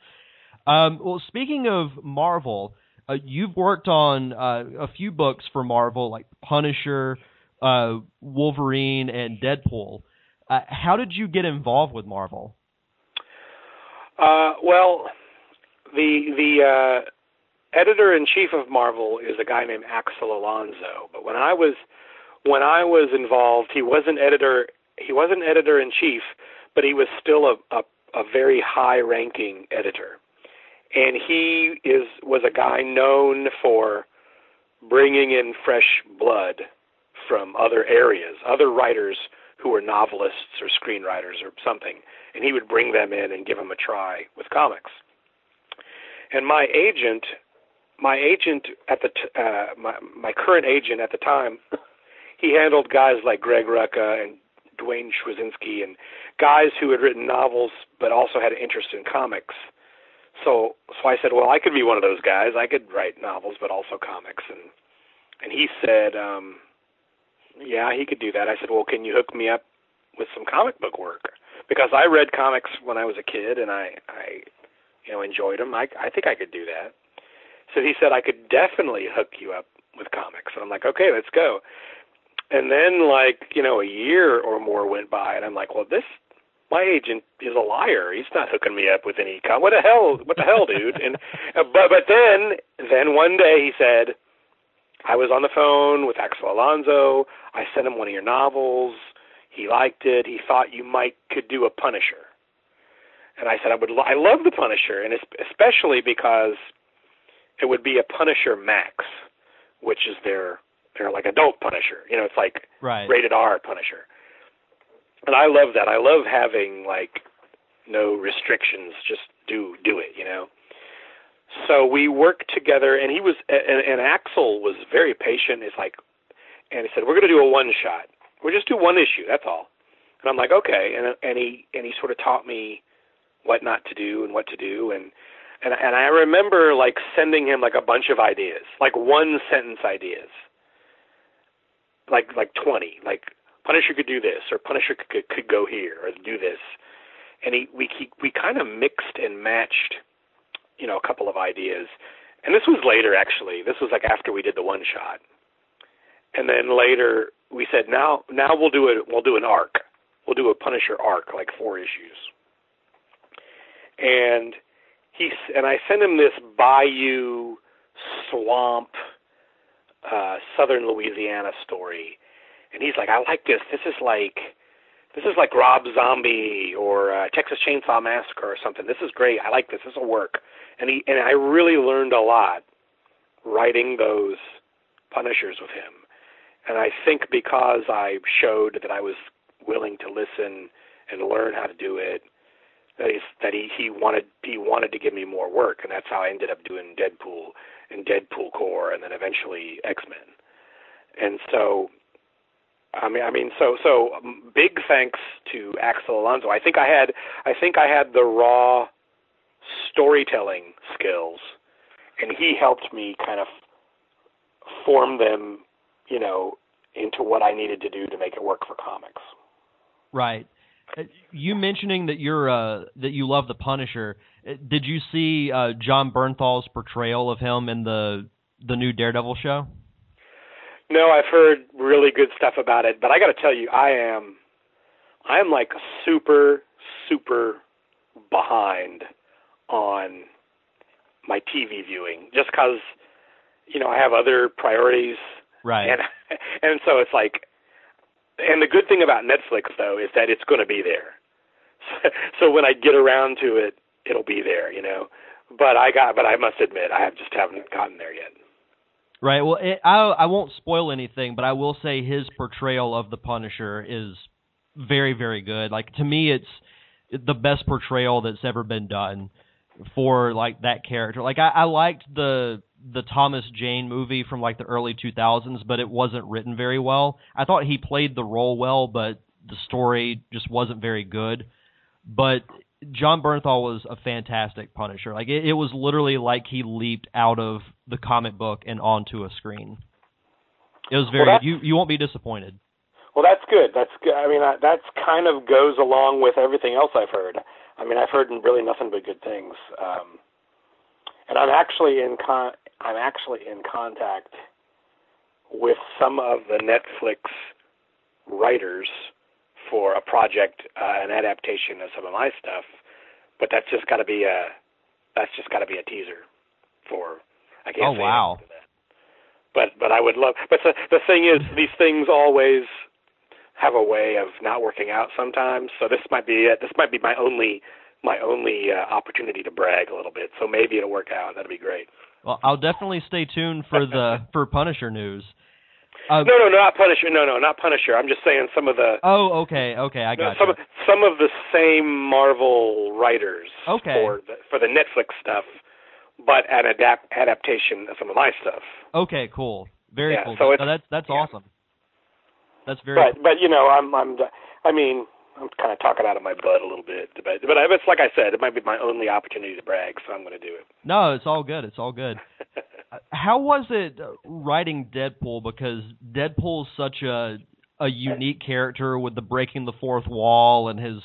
Um, well, speaking of Marvel, uh, you've worked on uh, a few books for Marvel, like Punisher, uh, Wolverine, and Deadpool. Uh, how did you get involved with Marvel? Uh, well, the the uh, editor in chief of Marvel is a guy named Axel Alonso. But when I was when I was involved, he wasn't editor. He wasn't editor in chief, but he was still a, a a very high ranking editor and he is was a guy known for bringing in fresh blood from other areas, other writers who were novelists or screenwriters or something, and he would bring them in and give them a try with comics. And my agent, my agent at the t- uh, my my current agent at the time, he handled guys like Greg Rucka and Duane Swierczynski and guys who had written novels but also had an interest in comics so so I said, well, I could be one of those guys. I could write novels, but also comics. And and he said, um, yeah, he could do that. I said, well, can you hook me up with some comic book work? Because I read comics when I was a kid, and I I you know enjoyed them. I I think I could do that. So he said I could definitely hook you up with comics. And I'm like, okay, let's go. And then like you know a year or more went by, and I'm like, well, this my agent is a liar. He's not hooking me up with any con. What the hell? What the hell, dude? And uh, but but then then one day he said, I was on the phone with Axel Alonso. I sent him one of your novels. He liked it. He thought you might could do a Punisher. And I said I would. I love the Punisher, and especially because it would be a Punisher Max, which is their their like adult Punisher. You know, it's like right. rated R Punisher and I love that. I love having like no restrictions. Just do do it, you know. So we worked together, and he was and, and Axel was very patient. It's like, and he said, "We're going to do a one shot. We'll just do one issue. That's all." And I'm like, "Okay." And and he and he sort of taught me what not to do and what to do, and and and I remember like sending him like a bunch of ideas, like one sentence ideas, like like twenty, like Punisher could do this, or Punisher could, could, go here, or do this, and he we he, we kind of mixed and matched, you know, a couple of ideas, and this was later actually. This was like after we did the one shot, and then later we said now now we'll do it we'll do an arc, we'll do a Punisher arc like four issues, and he and I sent him this bayou swamp uh southern Louisiana story and he's like, I like this. This is like this is like Rob Zombie or uh, Texas Chainsaw Massacre or something. This is great. I like this. This will work. And he and I really learned a lot writing those Punishers with him. And I think because I showed that I was willing to listen and learn how to do it, that he that he, he wanted he wanted to give me more work, and that's how I ended up doing Deadpool and Deadpool Corps, and then eventually X Men. And so I mean, I mean, so so um, big thanks to Axel Alonso. I think I had I think I had the raw storytelling skills, and he helped me kind of form them, you know, into what I needed to do to make it work for comics. Right. Uh, you mentioning that you're uh, that you love the Punisher. Uh, did you see uh, Jon Bernthal's portrayal of him in the the new Daredevil show? No, I've heard really good stuff about it, but I got to tell you, I am, I am like super, super behind on my TV viewing, just because, you know, I have other priorities, right? And and so it's like, and the good thing about Netflix though is that it's going to be there. So, so when I get around to it, it'll be there, you know. But I got, but I must admit, I have just haven't gotten there yet. Right. Well, it, I I won't spoil anything, but I will say his portrayal of the Punisher is very very good. Like to me, it's the best portrayal that's ever been done for like that character. Like I, I liked the the Thomas Jane movie from like the early 2000s, but it wasn't written very well. I thought he played the role well, but the story just wasn't very good. But Jon Bernthal was a fantastic Punisher. Like it, it, was literally like he leaped out of the comic book and onto a screen. It was very. Well, you you won't be disappointed. Well, that's good. That's good. I mean, that's kind of goes along with everything else I've heard. I mean, I've heard really nothing but good things. Um, and I'm actually in con. I'm actually in contact with some of the Netflix writers for a project, uh, an adaptation of some of my stuff. But that's just got to be a that's just got to be a teaser for. I can't Oh, say wow. that. But but I would love. But the the thing is, these things always have a way of not working out sometimes. So this might be it. This might be my only my only uh, opportunity to brag a little bit. So maybe it'll work out. That'd be great. Well, I'll definitely stay tuned for the for Punisher news. Uh, No, no, not Punisher. No, no, not Punisher. I'm just saying some of the Oh, okay, okay, I got some you. of, some of the same Marvel writers Okay. for the, for the Netflix stuff, but an adapt adaptation of some of my stuff. Okay, cool, very Yeah, cool. so it's- that's that's yeah. awesome. That's very But but you know, I'm I'm I mean, I'm kind of talking out of my butt a little bit, but but it's like I said, it might be my only opportunity to brag, so I'm going to do it. no. It's all good. It's all good. How was it writing Deadpool? Because Deadpool's such a a unique character with the breaking the fourth wall and his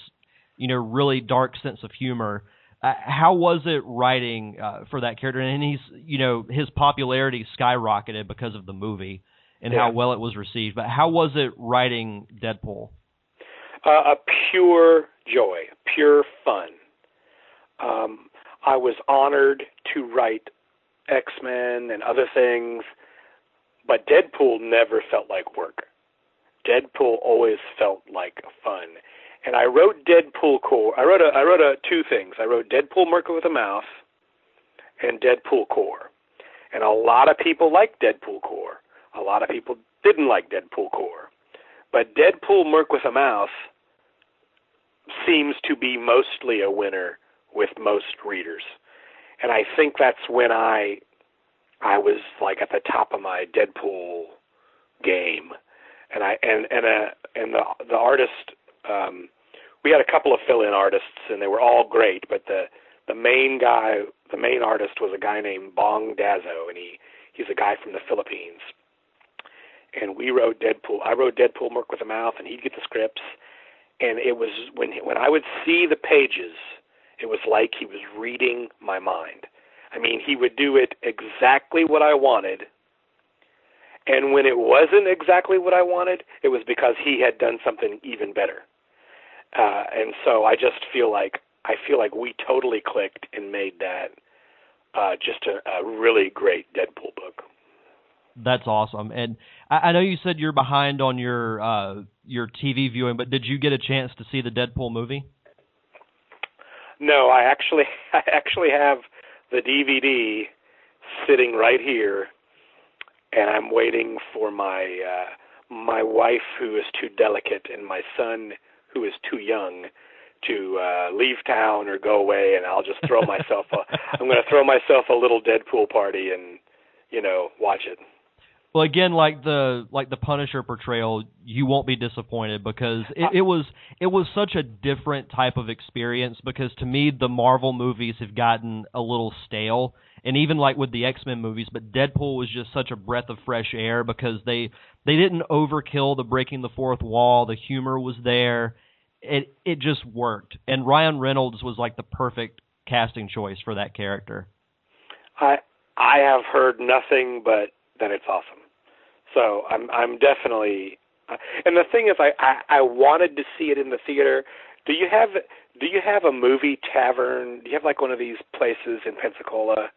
you know really dark sense of humor. Uh, how was it writing uh, for that character? And he's you know his popularity skyrocketed because of the movie and how well it was received. But how was it writing Deadpool? Uh, a pure joy, pure fun. Um, I was honored to write X Men and other things, but Deadpool never felt like work. Deadpool always felt like fun. And I wrote Deadpool Corps. I wrote a I wrote a two things. I wrote Deadpool Merc with a Mouth and Deadpool Corps. And a lot of people liked Deadpool Corps. A lot of people didn't like Deadpool Corps. But Deadpool Merc with a Mouth seems to be mostly a winner with most readers. And I think that's when I I was like at the top of my Deadpool game. And I and and uh and the the artist um we had a couple of fill in artists and they were all great, but the the main guy the main artist was a guy named Bong Dazo and he he's a guy from the Philippines and we wrote Deadpool. I wrote Deadpool Merc with a Mouth, and he'd get the scripts. And it was when when I would see the pages, it was like he was reading my mind. I mean, he would do it exactly what I wanted. And when it wasn't exactly what I wanted, it was because he had done something even better. Uh, and so I just feel like I feel like we totally clicked and made that uh, just a, a really great Deadpool book. That's awesome. And I, I know you said you're behind on your uh, your TV viewing, but did you get a chance to see the Deadpool movie? No, I actually I actually have the DVD sitting right here, and I'm waiting for my uh, my wife who is too delicate and my son who is too young to uh, leave town or go away, and I'll just throw myself a I'm going to throw myself a little Deadpool party and you know watch it. Well, again, like the like the Punisher portrayal, you won't be disappointed because it, it was it was such a different type of experience. Because to me, the Marvel movies have gotten a little stale, and even like with the X Men movies, but Deadpool was just such a breath of fresh air because they they didn't overkill the breaking the fourth wall. The humor was there. It it just worked, and Ryan Reynolds was like the perfect casting choice for that character. I I have heard nothing but that it's awesome. So I'm I'm definitely uh, and the thing is I, I I wanted to see it in the theater. Do you have do you have a movie tavern? Do you have like one of these places in Pensacola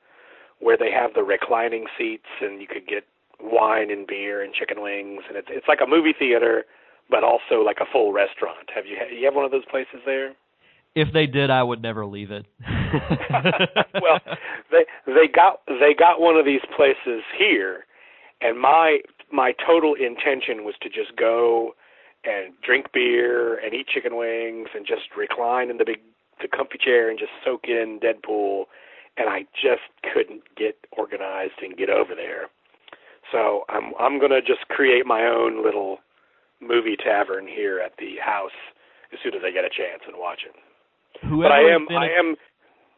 where they have the reclining seats and you could get wine and beer and chicken wings and it's it's like a movie theater but also like a full restaurant. Have you you have one of those places there? If they did, I would never leave it. well, they they got they got one of these places here, and my my total intention was to just go and drink beer and eat chicken wings and just recline in the big the comfy chair and just soak in Deadpool, and I just couldn't get organized and get over there. So I'm I'm gonna just create my own little movie tavern here at the house as soon as I get a chance and watch it. Whoever But I am I am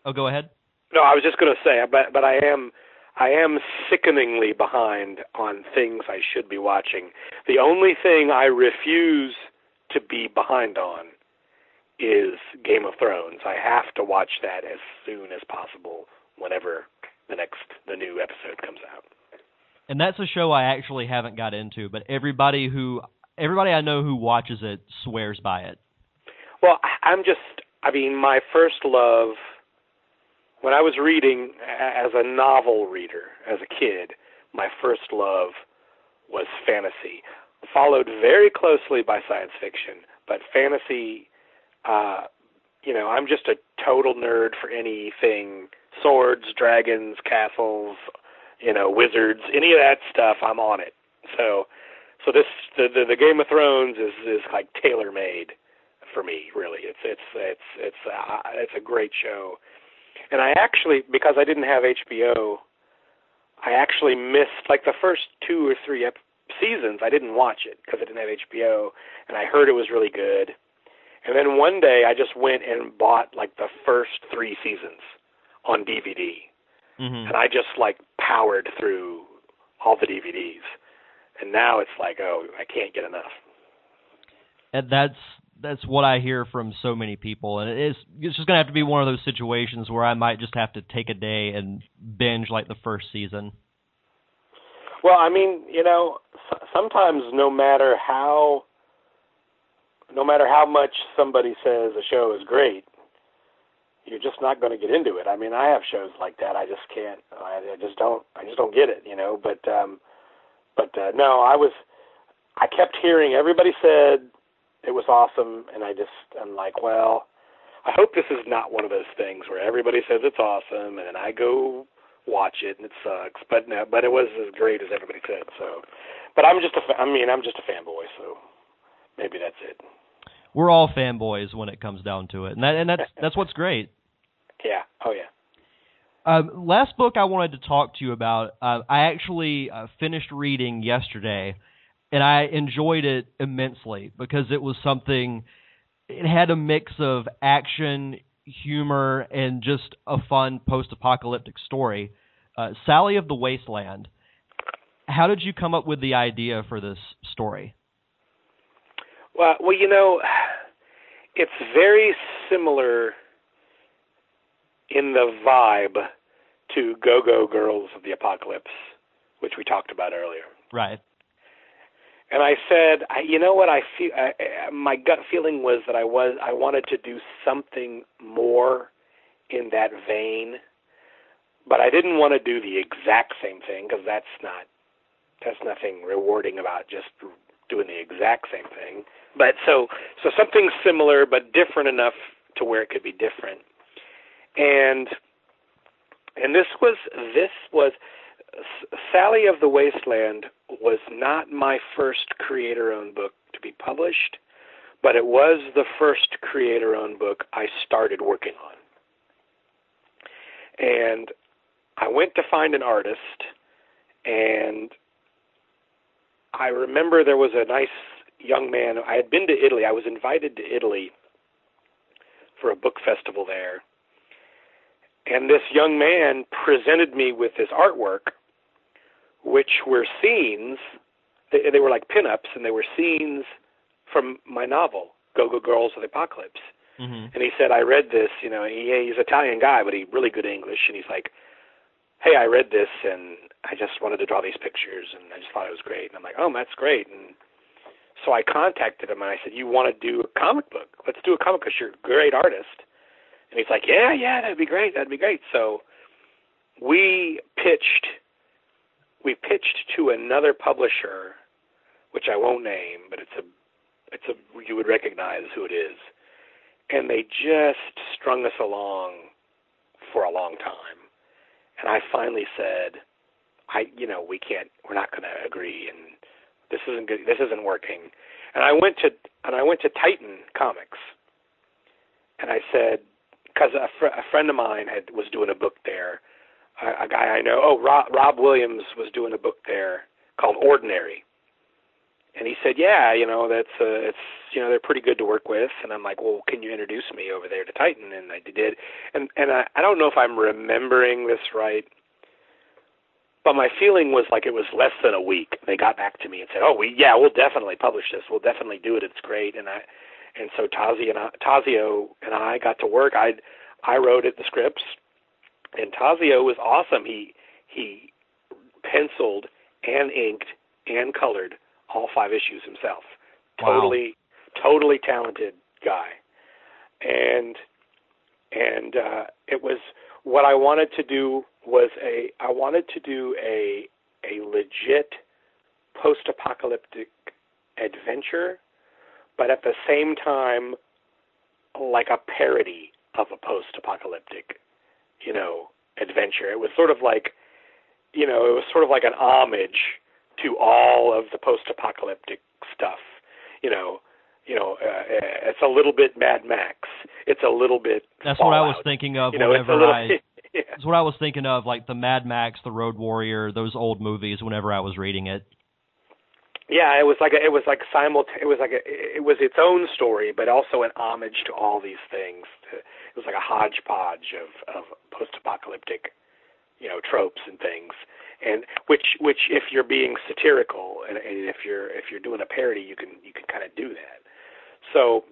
Oh, go ahead. no, I was just going to say, but but I am I am sickeningly behind on things I should be watching. The only thing I refuse to be behind on is Game of Thrones. I have to watch that as soon as possible, whenever the next the new episode comes out. And that's a show I actually haven't got into, but everybody who everybody I know who watches it swears by it. Well, I'm just I mean, my first love when I was reading as a novel reader as a kid, my first love was fantasy, followed very closely by science fiction, but fantasy uh you know, I'm just a total nerd for anything swords, dragons, castles, you know, wizards, any of that stuff, I'm on it. So so this the the, the Game of Thrones is is like tailor made for me, really. It's it's it's it's uh, it's a great show. And I actually because I didn't have HBO, I actually missed like the first two or three ep- seasons. I didn't watch it because I didn't have HBO, and I heard it was really good. And then one day I just went and bought like the first three seasons on DVD, mm-hmm. and I just like powered through all the DVDs. And now it's like, oh, I can't get enough. And that's that's what I hear from so many people, and it's it's just gonna have to be one of those situations where I might just have to take a day and binge like the first season. Well, I mean, you know, sometimes no matter how no matter how much somebody says a show is great, you're just not going to get into it. I mean, I have shows like that. I just can't. I, I just don't. I just don't get it. You know. But um, but uh, no, I was. I kept hearing everybody said it was awesome, and I just I'm like, well, I hope this is not one of those things where everybody says it's awesome, and then I go watch it and it sucks. But no, but it was as great as everybody said. So, but I'm just a fa- I mean, I'm just a fanboy. So maybe that's it. We're all fanboys when it comes down to it, and that and that's that's what's great. Yeah. Oh yeah. Um, last book I wanted to talk to you about. Uh, I actually uh, finished reading yesterday, and I enjoyed it immensely because it was something. It had a mix of action, humor, and just a fun post-apocalyptic story. Uh, Sally of the Wasteland. How did you come up with the idea for this story? Well, well, you know, it's very similar in the vibe to Go Go Girls of the Apocalypse, which we talked about earlier. Right. And I said, I, you know what? I feel I, my gut feeling was that I was I wanted to do something more in that vein, but I didn't want to do the exact same thing because that's not that's nothing rewarding about just doing the exact same thing. But so so something similar but different enough to where it could be different. And and this was this was Sally of the Wasteland was not my first creator-owned book to be published, but it was the first creator-owned book I started working on. And I went to find an artist, and I remember there was a nice young man. I had been to Italy. I was invited to Italy for a book festival there. And this young man presented me with his artwork, which were scenes. They, they were like pinups, and they were scenes from my novel, Go Go Girls of the Apocalypse. Mm-hmm. And he said, I read this. You know, he, he's an Italian guy, but he really good English. And he's like, Hey, I read this, and I just wanted to draw these pictures, and I just thought it was great. And I'm like, Oh, that's great. And so I contacted him and I said, "You want to do a comic book? Let's do a comic book. You're a great artist." And he's like, "Yeah, yeah, that'd be great. That'd be great." So we pitched we pitched to another publisher, which I won't name, but it's a it's a you would recognize who it is, and they just strung us along for a long time, and I finally said, "I you know we can't we're not going to agree," and this isn't good. This isn't working. And I went to and I went to Titan Comics, and I said because a, fr- a friend of mine had was doing a book there, a, guy I know. Oh, Rob, Rob Williams was doing a book there called Ordinary, and he said, yeah, you know that's uh, it's you know they're pretty good to work with. And I'm like, well, can you introduce me over there to Titan? And I did. And and I, I don't know if I'm remembering this right, but my feeling was like it was less than a week. They got back to me and said, "Oh, we yeah, we'll definitely publish this. We'll definitely do it. It's great." And I and so Tazio and I, Tazio and I got to work. I I wrote it the scripts, and Tazio was awesome. He he penciled and inked and colored all five issues himself. Wow. Totally, totally talented guy, and and uh, it was what I wanted to do was a I wanted to do a a legit post-apocalyptic adventure, but at the same time like a parody of a post-apocalyptic, you know, adventure. It was sort of like, you know, it was sort of like an homage to all of the post-apocalyptic stuff. You know, you know, uh, it's a little bit Mad Max. It's a little bit. That's Fallout. what I was thinking of You know, whenever little. I. yeah. That's what I was thinking of, like the Mad Max, the Road Warrior, those old movies. Whenever I was reading it. Yeah, it was like a, it was like simulta- It was like a, it was its own story, but also an homage to all these things. It was like a hodgepodge of of post-apocalyptic, you know, tropes and things. And which which if you're being satirical and, and if you're if you're doing a parody, you can you can kind of do that. So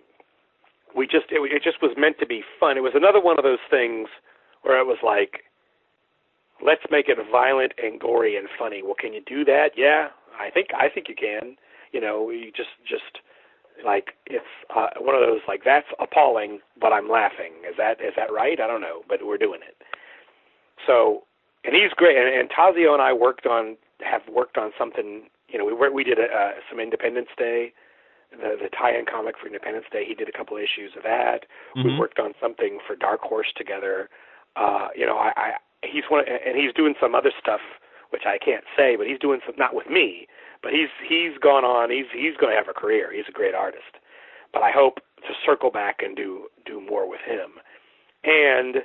we just it, it just was meant to be fun. It was another one of those things where it was like, let's make it violent and gory and funny. Well, can you do that? Yeah, I think I think you can. You know, you just just like it's uh, one of those like that's appalling, but I'm laughing. Is that is that right? I don't know, but we're doing it. So, and he's great. And, and Tazio and I worked on have worked on something. You know, we we did a, uh, some Independence Day, the the tie-in comic for Independence Day. He did a couple issues of that. We Mhm. worked on something for Dark Horse together. Uh, you know, I, I he's one, and he's doing some other stuff which I can't say, but he's doing some not with me, but he's he's gone on. He's he's going to have a career. He's a great artist, but I hope to circle back and do do more with him. And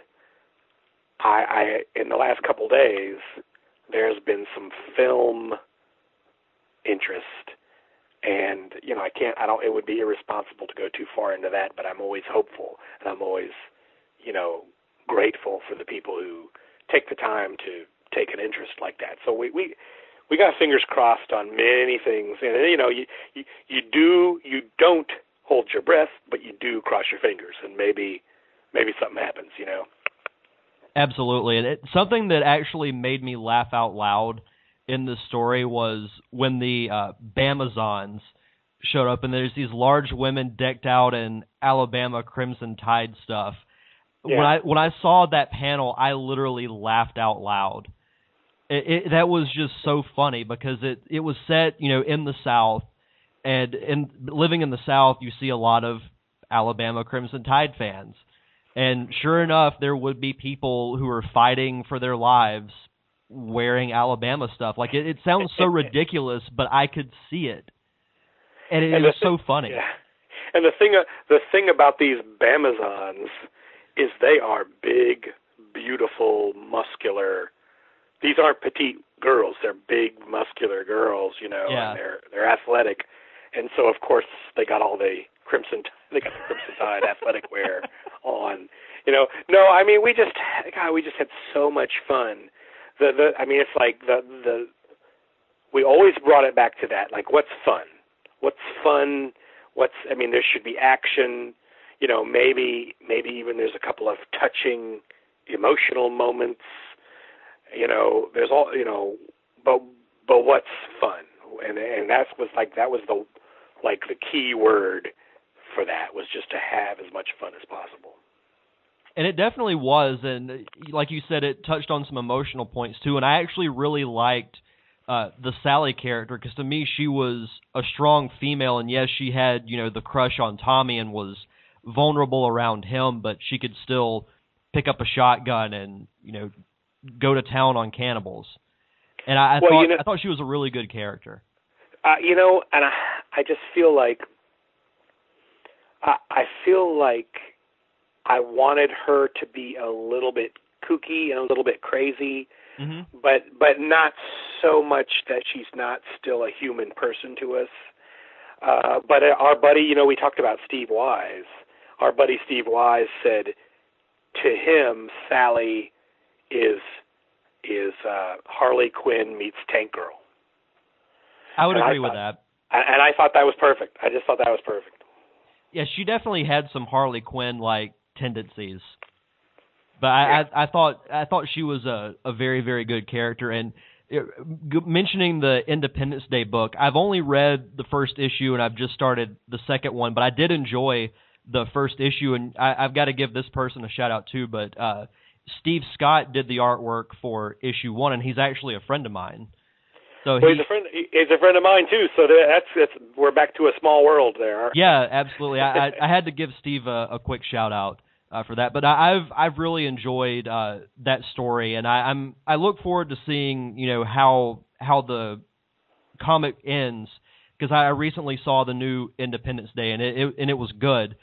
I, I in the last couple days, there's been some film interest, and you know I can't. I don't. It would be irresponsible to go too far into that, but I'm always hopeful, and I'm always, you know, grateful for the people who take the time to take an interest like that. So we we we got fingers crossed on many things, and you know you you, you do you don't hold your breath, but you do cross your fingers, and maybe maybe something happens. You know. Absolutely, and it, something that actually made me laugh out loud in the story was when the uh, Bamazons showed up, and there's these large women decked out in Alabama Crimson Tide stuff. When I when I saw that panel, I literally laughed out loud. It, it, that was just so funny because it it was set, you know, in the South, and in living in the South, you see a lot of Alabama Crimson Tide fans. And sure enough, there would be people who are fighting for their lives wearing Alabama stuff. Like it, it sounds so ridiculous, but I could see it, and it And the was so funny. Yeah. And the thing uh, the thing about these Bamazons is they are big, beautiful, muscular. These aren't petite girls; they're big, muscular girls. You know, Yeah. and they're they're athletic, and so of course they got all the crimson. They got the crimson tide athletic wear on. You know, no, I mean we just God, we just had so much fun. The the I mean it's like the the we always brought it back to that. Like, what's fun? What's fun? What's I mean, there should be action. You know, maybe maybe even there's a couple of touching, emotional moments. You know, there's all you know, but but what's fun? And and that was like that was the like the key word for that was just to have as much fun as possible. And it definitely was, and uh, like you said, it touched on some emotional points too. And I actually really liked uh, the Sally character because to me she was a strong female, and yes, she had you know the crush on Tommy and was vulnerable around him, but she could still pick up a shotgun and you know go to town on cannibals. And I, I Well, thought you know- I thought she was a really good character. Uh, you know, and I, I just feel like I, I feel like I wanted her to be a little bit kooky and a little bit crazy, hmm but but not so much that she's not still a human person to us. Uh, but our buddy, you know, we talked about Steve Wise. Our buddy Steve Wise said to him, Sally is is uh, Harley Quinn meets Tank Girl. I would And I agree with that. And I thought that was perfect. I just thought that was perfect. Yeah, she definitely had some Harley Quinn like tendencies. But I, I, I thought I thought she was a, a very very good character, and it, g- mentioning the Independence Day book, I've only read the first issue and I've just started the second one, but I did enjoy the first issue, and I, I've got to give this person a shout out too. But uh, Steve Scott did the artwork for issue one, and he's actually a friend of mine. So Well, he, he's a friend. He's a friend of mine too. So that's that's we're back to a small world there. yeah, absolutely. I, I, I had to give Steve a, a quick shout out uh, for that, but I, I've I've really enjoyed uh, that story, and I, I'm I look forward to seeing you know how how the comic ends because I recently saw the new Independence Day, and it, it and it was good.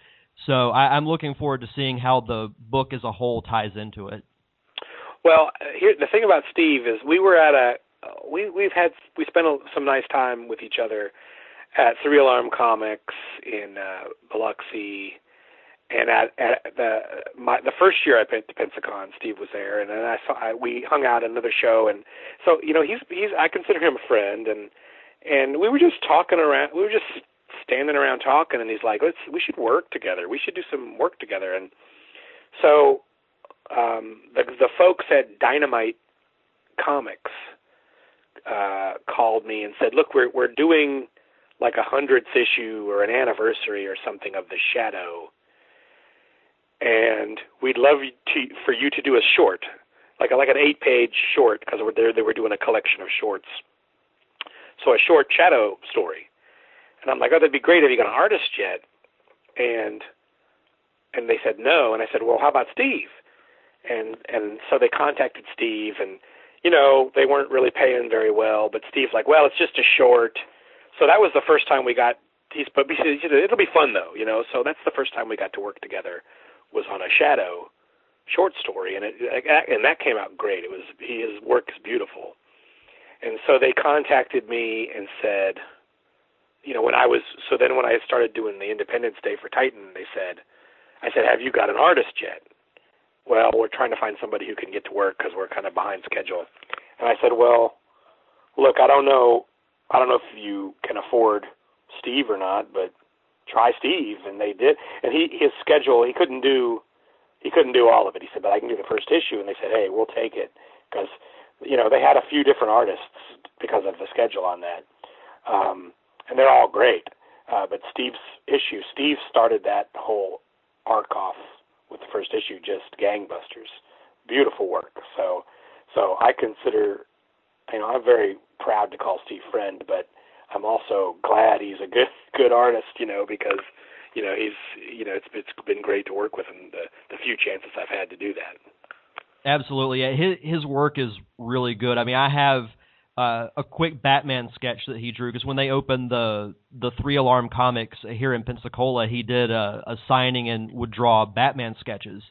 So I, I'm looking forward to seeing how the book as a whole ties into it. Well, here the thing about Steve is we were at a we we've had we spent some nice time with each other at Surreal Arm Comics in uh, Biloxi, and at at the my the first year I went to Pensacon, Steve was there, and then I saw I, we hung out at another show, and so you know he's he's I consider him a friend, and and we were just talking around, we were just standing around talking, and he's like, let's we should work together, we should do some work together, and so um, the the folks at Dynamite Comics uh, called me and said, "Look, we're we're doing like a hundredth issue or an anniversary or something of the Shadow, and we'd love to, for you to do a short, like a, like an eight page short, because we're there. They were doing a collection of shorts, so a short Shadow story." And I'm like, "Oh, that'd be great. Have you got an artist yet?" And and they said no, and I said, "Well, how about Steve?" and and so they contacted Steve and you know they weren't really paying very well. But Steve's like well it's just a short. So that was the first time we got he's but he said it'll be fun though you know? So that's the first time we got to work together was on a shadow short story. And it and that came out great. It was his work is beautiful. And so they contacted me and said you know when I was so then when I started doing the Independence Day for Titan they said I said have you got an artist yet well, we're trying to find somebody who can get to work because we're kind of behind schedule. And I said, well, look, I don't know, I don't know if you can afford Steve or not, but try Steve. And they did. And he his schedule, he couldn't do, he couldn't do all of it. He said, but I can do the first issue. And they said, hey, we'll take it because you know they had a few different artists because of the schedule on that, um, and they're all great. Uh, but Steve's issue, Steve started that whole arc off with the first issue just gangbusters. Beautiful work. So so i consider you know i'm very proud to call steve friend but i'm also glad he's a good good artist you know because you know he's you know it's it's been great to work with him. The the few chances i've had to do that. Absolutely, his his work is really good. I mean, I have uh, a quick Batman sketch that he drew because when they opened the the Three Alarm Comics here in Pensacola, he did a, a signing and would draw Batman sketches.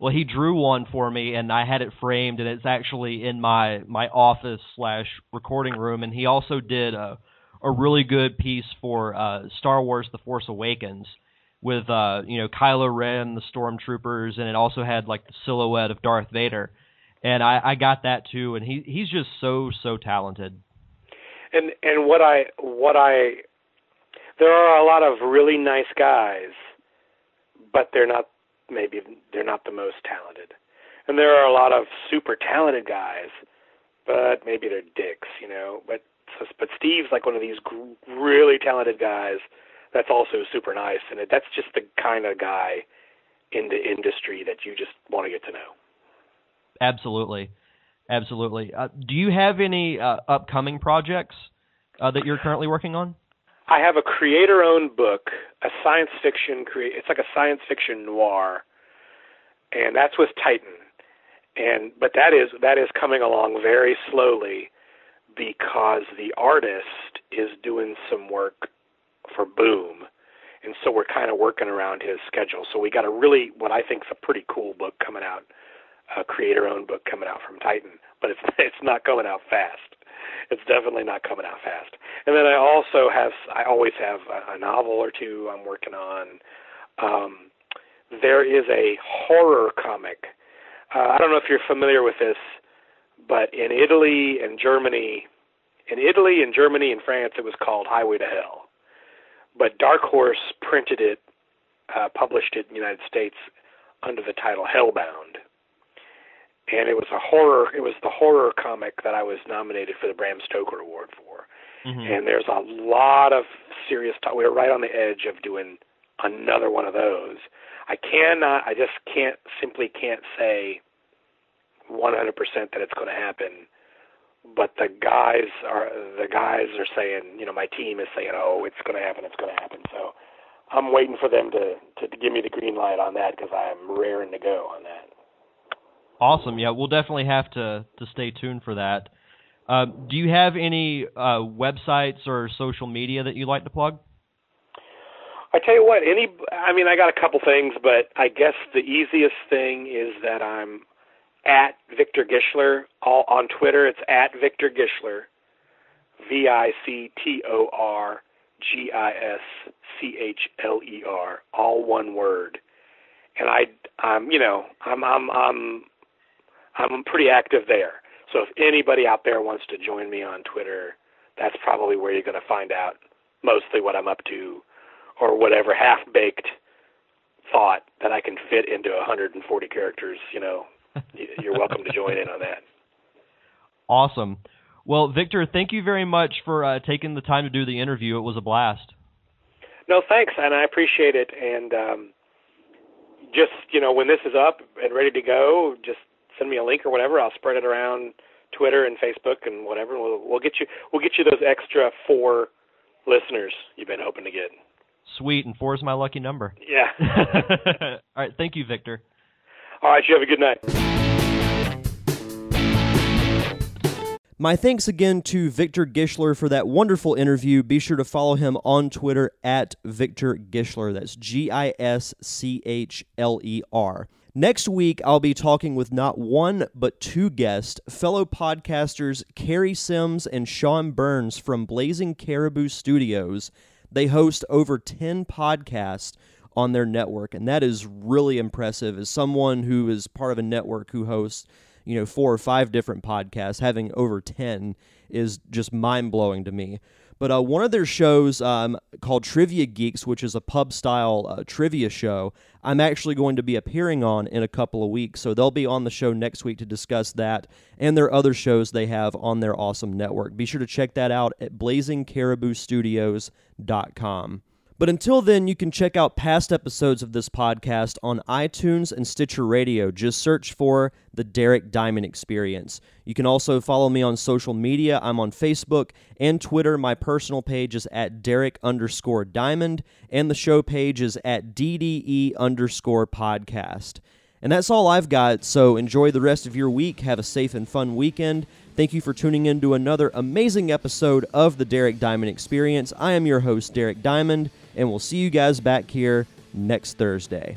Well, he drew one for me, and I had it framed, and it's actually in my my office slash recording room. And he also did a a really good piece for uh, Star Wars: The Force Awakens with uh, you know Kylo Ren, the stormtroopers, and it also had like the silhouette of Darth Vader. And I, I got that too, and he he's just so so talented. and and what i what i there are a lot of really nice guys but they're not maybe they're not the most talented. And there are a lot of super talented guys but maybe they're dicks you know? But but steve's like one of these really talented guys that's also super nice. And it, that's just the kind of guy in the industry that you just want to get to know Absolutely, absolutely. Uh, do you have any uh, upcoming projects uh, that you're currently working on? I have a creator-owned book, a science fiction crea- It's like a science fiction noir, and that's with Titan. And but that is that is coming along very slowly because the artist is doing some work for Boom, and so we're kind of working around his schedule. So we got a really what I think is a pretty cool book coming out, a creator-owned book coming out from Titan, but it's it's not coming out fast. It's definitely not coming out fast. And then I also have I always have a, a novel or two I'm working on. Um, there is a horror comic. Uh, I don't know if you're familiar with this, but in Italy and Germany, in Italy and Germany and France, it was called Highway to Hell. But Dark Horse printed it, uh, published it in the United States under the title Hellbound. And it was a horror. It was the horror comic that I was nominated for the Bram Stoker Award for. Mm-hmm. And there's a lot of serious talk. We were right on the edge of doing another one of those. I cannot. I just can't simply can't say 100% that it's going to happen. But the guys are the guys are saying, you know, my team is saying, oh, it's going to happen. It's going to happen. So I'm waiting for them to, to to give me the green light on that because I'm raring to go on that. Awesome. Yeah, we'll definitely have to to stay tuned for that. Uh, do you have any uh, websites or social media that you like to plug? I tell you what, any I mean I got a couple things, but I guess the easiest thing is that I'm at Victor Gischler all on Twitter. It's at Victor Gischler, V I C T O R G I S C H L E R, all one word. And I, I'm, you know, I'm, I'm, I'm, I'm pretty active there. So if anybody out there wants to join me on Twitter, that's probably where you're going to find out mostly what I'm up to, or whatever half-baked thought that I can fit into 140 characters. You know, you're welcome to join in on that. Awesome. Well, Victor, thank you very much for uh, taking the time to do the interview. It was a blast. No, thanks, and I appreciate it. And um, just you know, when this is up and ready to go, just send me a link or whatever. I'll spread it around Twitter and Facebook and whatever. We'll, we'll get you we'll get you those extra four listeners you've been hoping to get. Sweet, and four is my lucky number. Yeah. All right, thank you, Victor. All right, you have a good night. My thanks again to Victor Gischler for that wonderful interview. Be sure to follow him on Twitter at Victor Gischler. That's G I S C H L E R. Next week, I'll be talking with not one, but two guests, fellow podcasters Carrie Sims and Sean Burns from Blazing Caribou Studios. They host over 10 podcasts on their network, and that is really impressive. As someone who is part of a network who hosts you know, four or five different podcasts, having over 10 is just mind blowing to me. But uh, one of their shows um, called Trivia Geeks, which is a pub style uh, trivia show, I'm actually going to be appearing on in a couple of weeks. So they'll be on the show next week to discuss that and their other shows they have on their awesome network. Be sure to check that out at blazingcariboustudios.com. But until then, you can check out past episodes of this podcast on iTunes and Stitcher Radio. Just search for The Derek Diamond Experience. You can also follow me on social media. I'm on Facebook and Twitter. My personal page is at Derek underscore Diamond, and the show page is at DDE underscore podcast. And that's all I've got, so enjoy the rest of your week. Have a safe and fun weekend. Thank you for tuning in to another amazing episode of The Derek Diamond Experience. I am your host, Derek Diamond and we'll see you guys back here next Thursday.